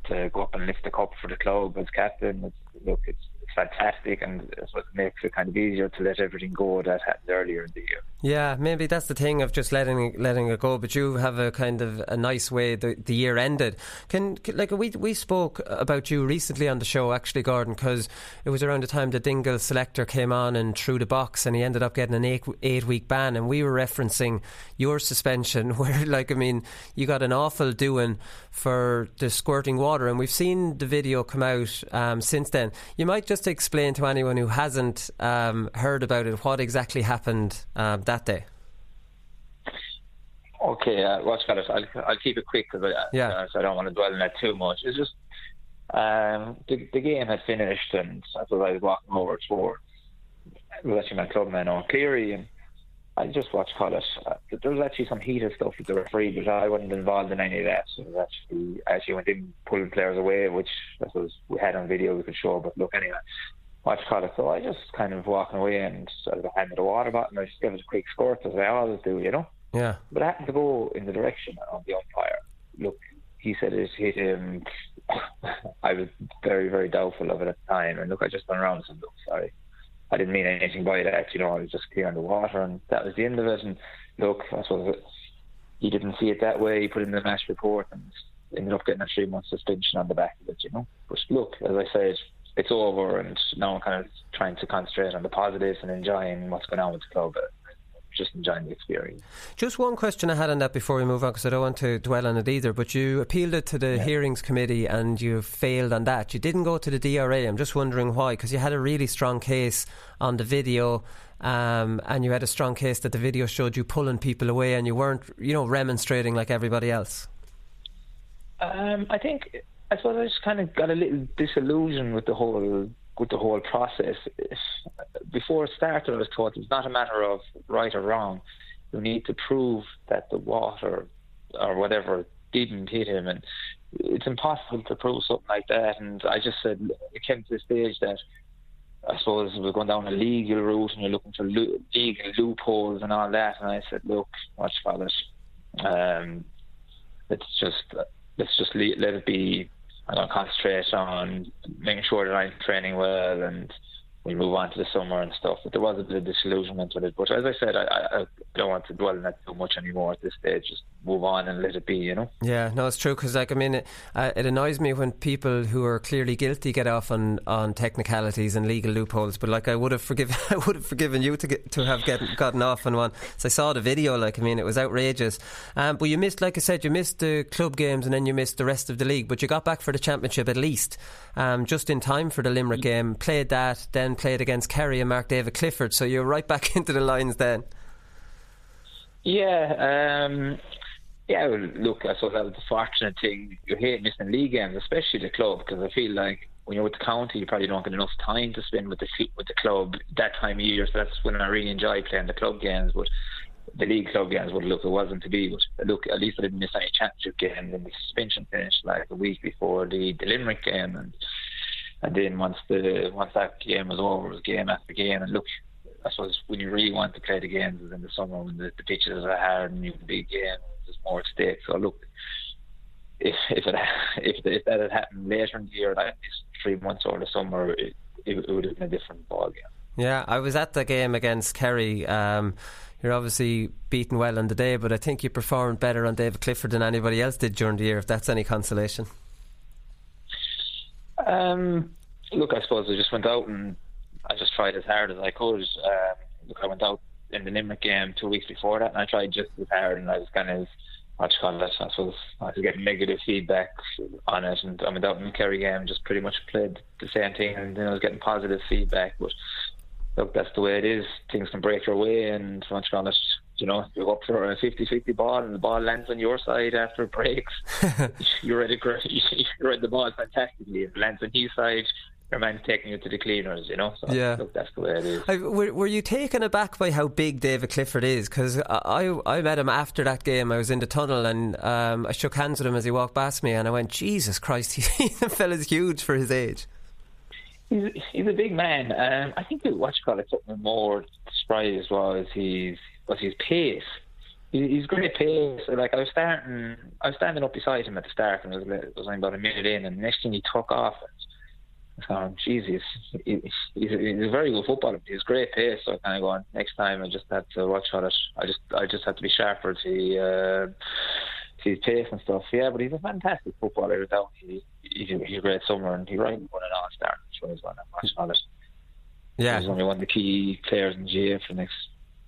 to go up and lift the cup for the club as captain, it's, look, it's fantastic, and it makes it kind of easier to let everything go that happened earlier in the year. Yeah, maybe that's the thing of just letting letting it go. But you have a kind of a nice way the, the year ended. Can, can like we we spoke about you recently on the show, actually, Gordon, because it was around the time the Dingle selector came on and threw the box, and he ended up getting an eight eight week ban. And we were referencing your suspension, where like I mean, you got an awful doing for the squirting water, and we've seen the video come out um, since then. You might just explain to anyone who hasn't um, heard about it what exactly happened um, that day. Okay, uh, what's? I'll, I'll keep it quick because I, Yeah. uh, so I don't want to dwell on that too much. It's just um, the, the game had finished, and I thought I was walking over towards was actually my clubman Eoin Cleary, and I just watched it. Uh, there was actually some heated stuff with the referee, but I wasn't involved in any of that. So it actually I actually went in pulling players away, which I suppose we had on video we could show. But look, anyway, watch call it. So I just kind of walking away and I was handed a water bottle, and I just gave it a quick squirt as I always do, you know. Yeah. But I happened to go in the direction of the umpire. Look, he said it hit him. I was very, very doubtful of it at the time. And look, I just went around and said, look, sorry. I didn't mean anything by that. You know, I was just clearing the water, and that was the end of it. And look, I suppose he didn't see it that way. He put in the match report and ended up getting a three month suspension on the back of it, you know. But look, as I said, it's over, and now I'm kind of trying to concentrate on the positives and enjoying what's going on with the club. Just enjoying the experience. Just one question I had on that before we move on, because I don't want to dwell on it either. But you appealed it to the hearings committee and you failed on that. You didn't go to the DRA. I'm just wondering why, because you had a really strong case on the video. Um, and you had a strong case that the video showed you pulling people away, and you weren't, you know, remonstrating like everybody else. Um, I think I suppose I just kind of got a little disillusioned with the whole with the whole process. Before it started, I was taught it's not a matter of right or wrong. You need to prove that the water or whatever didn't hit him, and it's impossible to prove something like that. And I just said it came to the stage that I suppose we're going down a legal route and you're looking for legal loopholes and all that. And I said, look, call it? Um, let's just let's just le- let it be. I'm going to concentrate on making sure that I'm training well and we move on to the summer and stuff. But there was a bit of disillusionment with it. But as I said, I, I, don't want to dwell on that too much anymore at this stage. Just move on and let it be, you know. Yeah, no, it's true because, like, I mean, it, uh, it annoys me when people who are clearly guilty get off on, on technicalities and legal loopholes. But like, I would have forgiven, I would have forgiven you to get to have get, gotten off on one. So I saw the video. Like, I mean, it was outrageous. Um, but you missed, like I said, you missed the club games and then you missed the rest of the league. But you got back for the championship at least, um, just in time for the Limerick game. Played that, then then played against Kerry and Mark David Clifford. So you're right back into the lines then. Yeah, um, yeah. Look, I thought that was the fortunate thing. You hate missing league games, especially the club, because I feel like when you're with the county, you probably don't get enough time to spend with the with the club that time of year. So that's when I really enjoy playing the club games. But the league club games, would look, it wasn't to be. But look, at least I didn't miss any championship games, and the suspension finished like a week before the, the Limerick game, and and then once the once that game was over, it was game after game. And look, I suppose when you really want to play the games is in the summer when the, the pitches are hard and you have big games, there's more at stake. So look, if if it if, that had happened later in the year, like three months or the summer, it, it, it would have been a different ball game. Yeah, I was at the game against Kerry. Um, you're obviously beaten well on the day, but I think you performed better on David Clifford than anybody else did during the year, if that's any consolation. Um, look, I suppose I just went out and I just tried as hard as I could. Um, look, I went out in the Limerick game two weeks before that, and I tried just as hard, and I was kind of what you call it, I suppose I was getting negative feedback on it, and I went out in the Kerry game, just pretty much played the same thing, and then I was getting positive feedback, but look, that's the way it is. Things can break your way, and once you're honest, you know, you go up for a 50-50 ball, and the ball lands on your side after it breaks. you're ready. You're the ball fantastically. It lands on his side, your man's taking you to the cleaners. You know, so Yeah. look, that's the way it is. I, were, were you taken aback by how big David Clifford is? Because I, I met him after that game. I was in the tunnel and um, I shook hands with him as he walked past me, and I went, Jesus Christ, he, the fella's huge for his age. He's he's a big man. Um, I think what you call it something more surprised was his was his pace. He's great pace. Like I was starting, I was standing up beside him at the start, and it was, it was only about a minute in, and next thing he took off. I was going, he's, he's, he's, a, very good footballer. He's great pace." So I kind of going, next time I just had to watch on it. I just I just had to be sharper to uh, to his pace and stuff. Yeah, but he's a fantastic footballer. Without he, he's, a, he's a great summer, and he right won an all star. So he's one watching on it. Yeah. He's only one of the key players in GAA for the next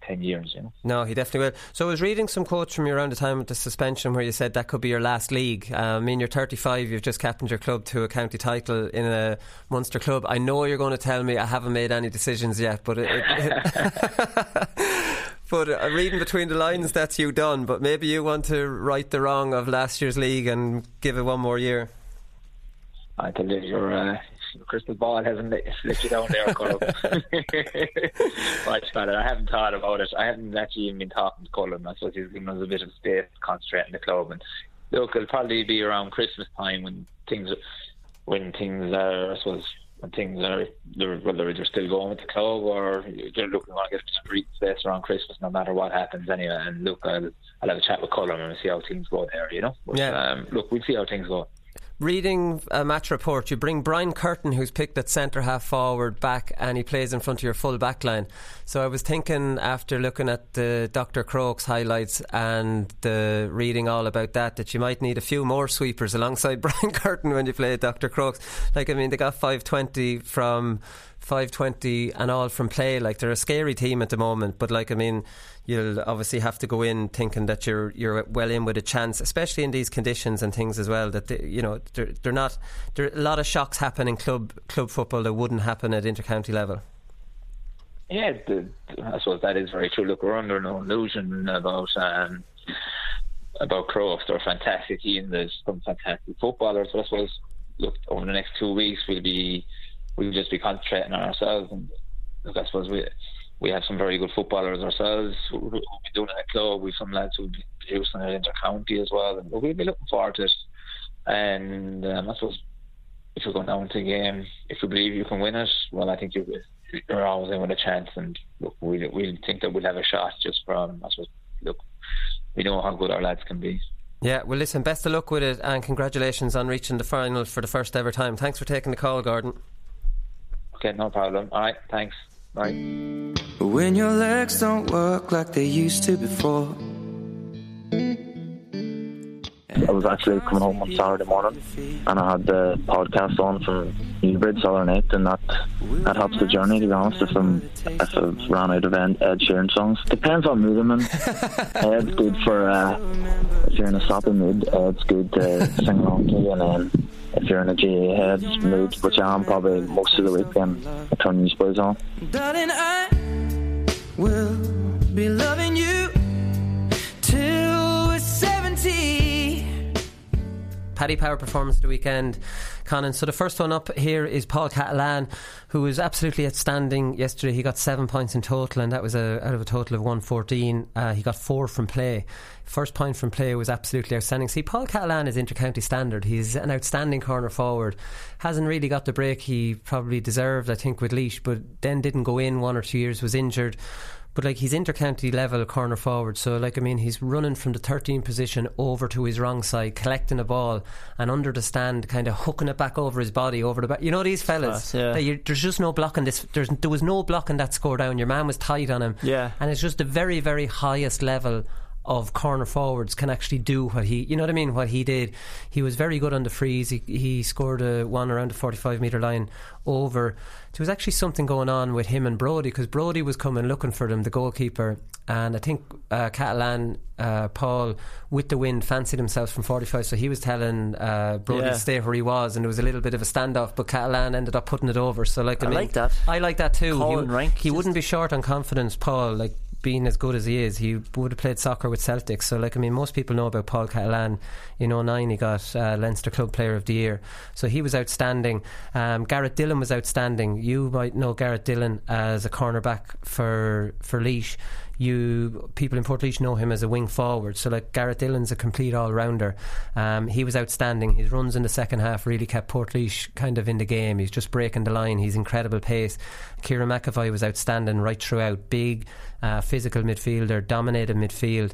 10 years, you know. No, he definitely will. So I was reading some quotes from you around the time of the suspension where you said that could be your last league. Uh, I mean, you're 35, you've just captained your club to a county title in a Munster club. I know you're going to tell me I haven't made any decisions yet, but it, it, but uh, reading between the lines, that's you done. But maybe you want to right the wrong of last year's league and give it one more year. I tell you, your, uh, your crystal ball hasn't let, you down there, Colin. Watch it. I haven't thought about it. I haven't actually even been talking to Colin. I suppose he's given us a bit of space to concentrate in the club. And look, it'll probably be around Christmas time when things, when things are, I suppose, when things are, they're, whether they're still going with the club or they're looking to get breathing space around Christmas, no matter what happens anyway. And look, I'll, I'll have a chat with Colin and see how things go there, you know. But, Yeah. um, look, we'll see how things go. Reading a match report, you bring Brian Curtin, who's picked at centre half forward back, and he plays in front of your full back line. So I was thinking, after looking at the Dr. Crokes highlights and the reading all about that, that you might need a few more sweepers alongside Brian Curtin when you play Dr. Crokes. Like, I mean, they got 520 from 520 and all from play. Like, they're a scary team at the moment, but like, I mean, you'll obviously have to go in thinking that you're you're well in with a chance, especially in these conditions and things as well. That they, you know they're, they're not. There a lot of shocks happen in club club football that wouldn't happen at intercounty level. Yeah, the, I suppose that is very true. Look, we're under no illusion about um, about Crokes. They're a fantastic team. There's some fantastic footballers. So I suppose, look, over the next two weeks, we'll be we'll just be concentrating on ourselves. And look, I suppose we we have some very good footballers ourselves will be doing it at club. We've some lads who'll be producing it inter county as well, and we'll be looking forward to it. And um, I suppose if you're going down to a game, if you believe you can win it, well, I think you, you're always in with a chance. And look, we we think that we'll have a shot just from, I suppose, look, we know how good our lads can be. Yeah, well, listen, best of luck with it, and congratulations on reaching the final for the first ever time. Thanks for taking the call, Gordon. Okay, no problem. All right, thanks. Bye. When your legs don't work like they used to before. I was actually coming home on Saturday morning and I had the podcast on from Newbridge Southern Night and that that helps the journey to be honest if I'm if I've ran out of Ed, Ed Sheeran songs. Depends on mood I'm in. Ed's good for uh, if you're in a soppy mood, Ed's good to sing along to and then if you're in a GAA head mood, which I am probably most of the week, then I turn these boys on. Darling, I will be loving you till we're 70. Paddy Power performance of the weekend, Conan. So the first one up here is Paul Cahillane, who was absolutely outstanding yesterday. He got seven points in total, and that was a, out of a total of 114. Uh, he got four from play. First point from play was absolutely outstanding. See, Paul Cahillane is intercounty standard. He's an outstanding corner forward. Hasn't really got the break he probably deserved, I think, with Laois, but then didn't go in one or two years, was injured. But like he's intercounty level corner forward, so like I mean he's running from the 13 position over to his wrong side, collecting a ball and under the stand, kind of hooking it back over his body over the back. You know these fellas. Class, yeah. you, there's just no blocking this. There's, there was no blocking that score down. Your man was tight on him. Yeah. and it's just the very very highest level of corner forwards can actually do what he you know what I mean what he did he was very good on the freeze he, he scored a one around the 45 metre line over there was actually something going on with him and Brody because Brody was coming looking for them the goalkeeper and I think uh, Cahillane uh, Paul with the wind fancied himself from 45 so he was telling uh, Brody Yeah. to stay where he was and there was a little bit of a standoff but Cahillane ended up putting it over so like I, I mean, like that. I like that too Colin he, Rank he wouldn't be short on confidence Paul like being as good as he is, he would have played soccer with Celtic. So, like, I mean, most people know about Paul Cahillane. In 09, he got uh, Leinster Club Player of the Year. So he was outstanding. Um, Gareth Dillon was outstanding. You might know Gareth Dillon as a cornerback for, for Laois. You people in Portlaoise know him as a wing forward. So like Gareth Dillon's a complete all rounder. Um, he was outstanding. His runs in the second half really kept Portlaoise kind of in the game. He's just breaking the line. He's incredible pace. Kieran McAvoy was outstanding right throughout. Big, uh, physical midfielder, dominated midfield.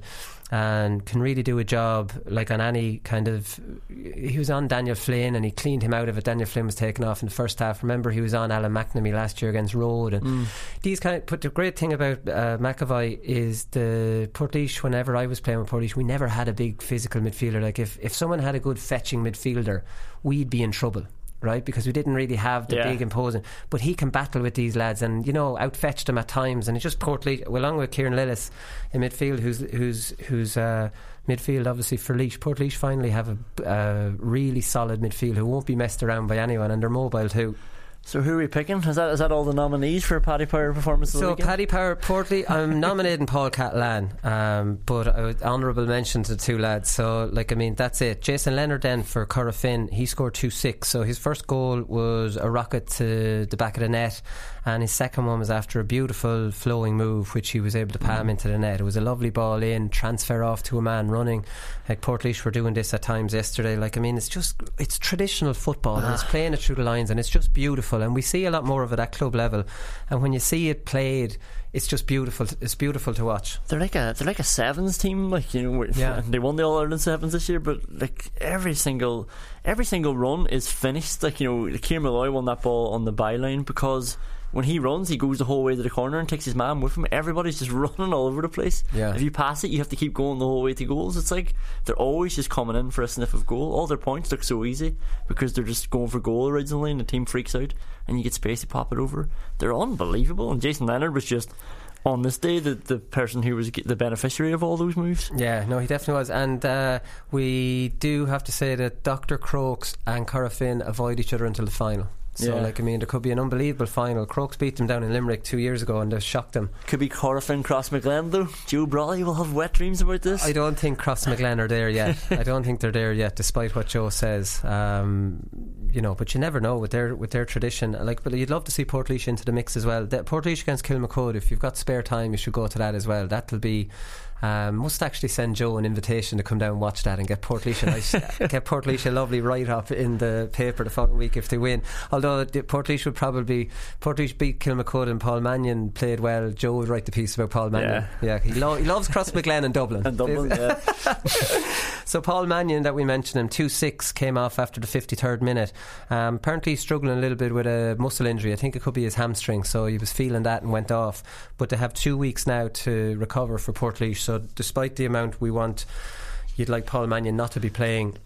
And can really do a job like on any kind of. He was on Daniel Flynn and he cleaned him out of it. Daniel Flynn was taken off in the first half. Remember, he was on Alan McNamee last year against Rhode. And these kind of. But the great thing about uh, McAvoy is the Portlaoise. Whenever I was playing with Portlaoise, we never had a big physical midfielder. Like if if someone had a good fetching midfielder, we'd be in trouble. Right, because we didn't really have the Yeah. big imposing, but he can battle with these lads, and you know, outfetch them at times, and it's just Portlaoise, along with Kieran Lillis in midfield, who's who's who's uh, midfield obviously for Laois. Portlaoise finally have a uh, really solid midfield who won't be messed around by anyone, and they're mobile too. So who are we picking? Is that is that all the nominees for Paddy Power performance? of the So? Paddy Power Portley, I'm nominating Paul Cahillane, um, but I would honourable mention to the two lads. So like I mean that's it. Jason Leonard then for Corofin, he scored two six. So his first goal was a rocket to the back of the net, and his second one was after a beautiful flowing move which he was able to palm into the net. It was a lovely ball in, transfer off to a man running. Like Portlaoise were doing this at times yesterday. Like I mean it's just it's traditional football and it's playing it through the lines and it's just beautiful and we see a lot more of it at club level. And when you see it played, it's just beautiful. It's beautiful to watch. They're like a they're like a sevens team, like you know. Yeah. they won the All Ireland sevens this year, but like every single every single run is finished. Like you know, Kieran Molloy won that ball on the byline because when he runs, he goes the whole way to the corner and takes his man with him. Everybody's just running all over the place. Yeah. If you pass it, you have to keep going the whole way to goals. It's like they're always just coming in for a sniff of goal. All their points look so easy because they're just going for goal originally, and the team freaks out, and you get space to pop it over. They're unbelievable. And Jason Leonard was just. On this day, the the person who was the beneficiary of all those moves. Yeah, no, he definitely was. And uh, we do have to say that Dr. Crokes and Corofin avoid each other until the final. So, Yeah. like, I mean, there could be an unbelievable final. Crokes beat them down in Limerick two years ago and they shocked them. Could be Corofin Crossmaglen though. Joe Brolly will have wet dreams about this. I don't think Crossmaglen are there yet. I don't think they're there yet, despite what Joe says. Um, you know, but you never know with their with their tradition. Like, but you'd love to see Portlaoise into the mix as well. Portlaoise against Kilmacud. If you've got spare time, you should go to that as well. That'll be. Um, must actually send Joe an invitation to come down and watch that and get Portlaoise a nice, get Portlaoise a lovely write up in the paper the following week if they win. Although Portlaoise would probably Portlaoise beat Kilmacud and Paul Mannion played well. Joe would write the piece about Paul Mannion. Yeah, he, lo- he loves Cross McGlen and Dublin. And Dublin, yeah. So Paul Mannion, that we mentioned him, two six came off after the fifty third minute. Um, apparently he's struggling a little bit with a muscle injury. I think it could be his hamstring, so he was feeling that and went off. But they have two weeks now to recover for Portlaoise. So despite the amount we want, you'd like Paul Mannion not to be playing.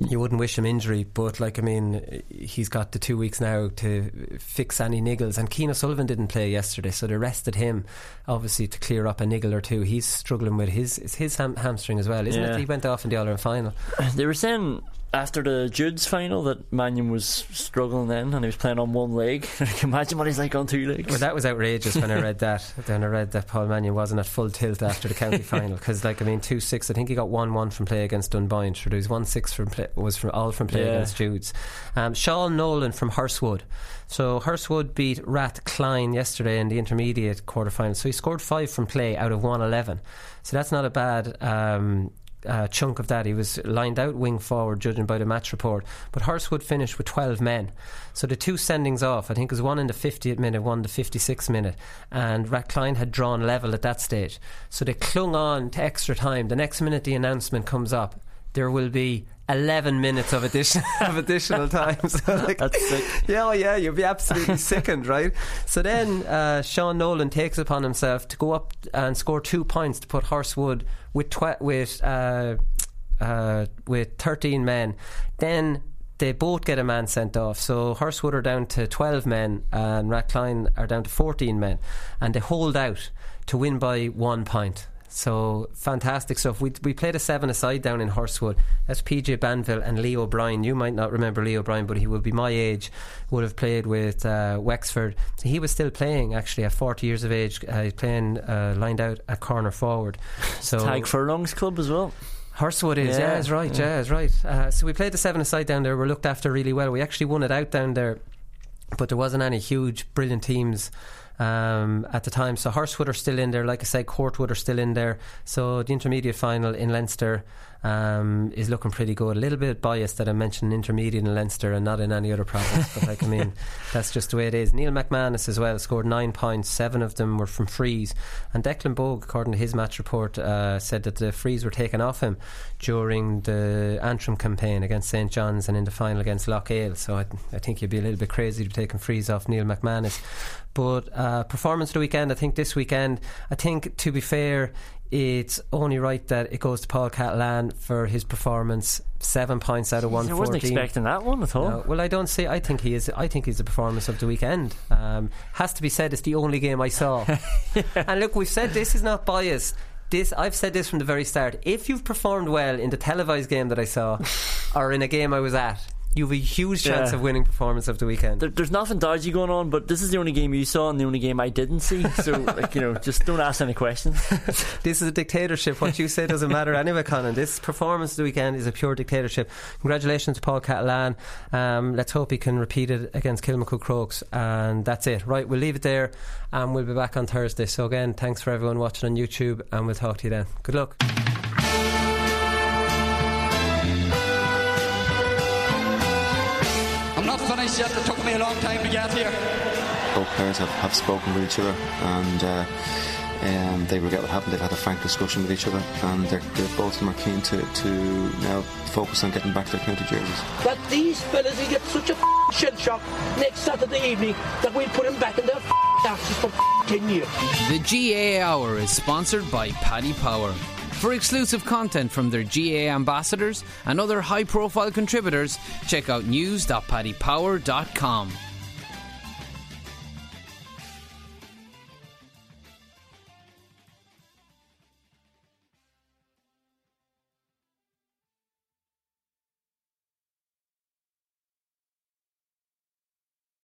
You wouldn't wish him injury, but like I mean, he's got the two weeks now to fix any niggles. And Cian O'Sullivan didn't play yesterday, so they rested him obviously to clear up a niggle or two. He's struggling with his his ham- hamstring as well, isn't Yeah. it? He went off in the All Ireland final. They were saying after the Jude's final that Mannion was struggling then and he was playing on one leg. I can imagine what he's like on two legs. Well, that was outrageous when I read that. Then I read that Paul Mannion wasn't at full tilt after the county final because, like, I mean, two six. I think he got one one from play against Dunboyne. Sure, there was one six from play, was from all from play Yeah. against Jude's. Um, Sean Nolan from Horeswood. So Horeswood beat Rathcline yesterday in the intermediate quarter final. So he scored five from play out of one eleven. So that's not a bad. Um, uh, chunk of that. He was lined out wing forward, judging by the match report. But Horeswood finished with 12 men. So the two sendings off, I think, was one in the 50th minute, one in the 56th minute. And Rathcline had drawn level at that stage. So they clung on to extra time. The next minute the announcement comes up, there will be 11 minutes of addition of additional time. So like, That's sick. yeah, yeah, you'll be absolutely sickened, right? So then uh, Sean Nolan takes upon himself to go up and score two points to put Horeswood with tw- with uh, uh, with 13 men. Then they both get a man sent off. So Horeswood are down to 12 men and Rathcline are down to 14 men. And they hold out to win by one point. So fantastic stuff. We we played a seven aside down in Horeswood. That's PJ Banville and Leo O'Brien. You might not remember Leo O'Brien, but he would be my age. Would have played with uh, Wexford. So he was still playing actually at 40 years of age. Uh, he's playing uh, lined out at corner forward. So Tadhg Furlong's club as well. Horeswood is, yeah, Yeah, right, yeah. yeah, is right. Uh, so we played the seven aside down there. We're looked after really well. We actually won it out down there, but there wasn't any huge, brilliant teams um, at the time. So Horeswood are still in there. Like I said, Courtwood are still in there. So the intermediate final in Leinster um, is looking pretty good. A little bit biased that I mentioned intermediate in Leinster and not in any other province, but like I mean, that's just the way it is. Neil McManus as well scored nine points. Seven of them were from frees, and Declan Bogue, according to his match report, uh, said that the frees were taken off him during the Antrim campaign against St John's and in the final against Loch Lockale. So I, I think you'd be a little bit crazy to be taking frees off Neil McManus. But uh, performance of the weekend, I think this weekend, I think to be fair, it's only right that it goes to Paul Cahillane for his performance. Seven points out of one I wasn't expecting that one at all. No, well, I don't say. I think he is. I think he's the performance of the weekend. Um, has to be said, it's the only game I saw. And look, we've said this is not biased. This I've said this from the very start. If you've performed well in the televised game that I saw, or in a game I was at, you have a huge chance Yeah. of winning performance of the weekend. There, there's nothing dodgy going on, but this is the only game you saw and the only game I didn't see. So, like, you know, just don't ask any questions. this is a dictatorship. What you say doesn't matter anyway, Conan. This performance of the weekend is a pure dictatorship. Congratulations to Paul Cahillane. Um, let's hope he can repeat it against Kilmacud Crokes. And that's it. Right, we'll leave it there and we'll be back on Thursday. So, again, thanks for everyone watching on YouTube and we'll talk to you then. Good luck. I'm not finished yet. It took me a long time to get here. Both players have, have spoken with each other and uh, um, they regret what happened. They've had a frank discussion with each other and they're, they're, both of them are keen to, to now focus on getting back to their county jerseys. That these fellas will get such a shell shock next Saturday evening that we'll put them back in their asses for 10 years. The GAA Hour is sponsored by Paddy Power. For exclusive content from their GAA ambassadors and other high profile contributors, check out news.paddypower.com.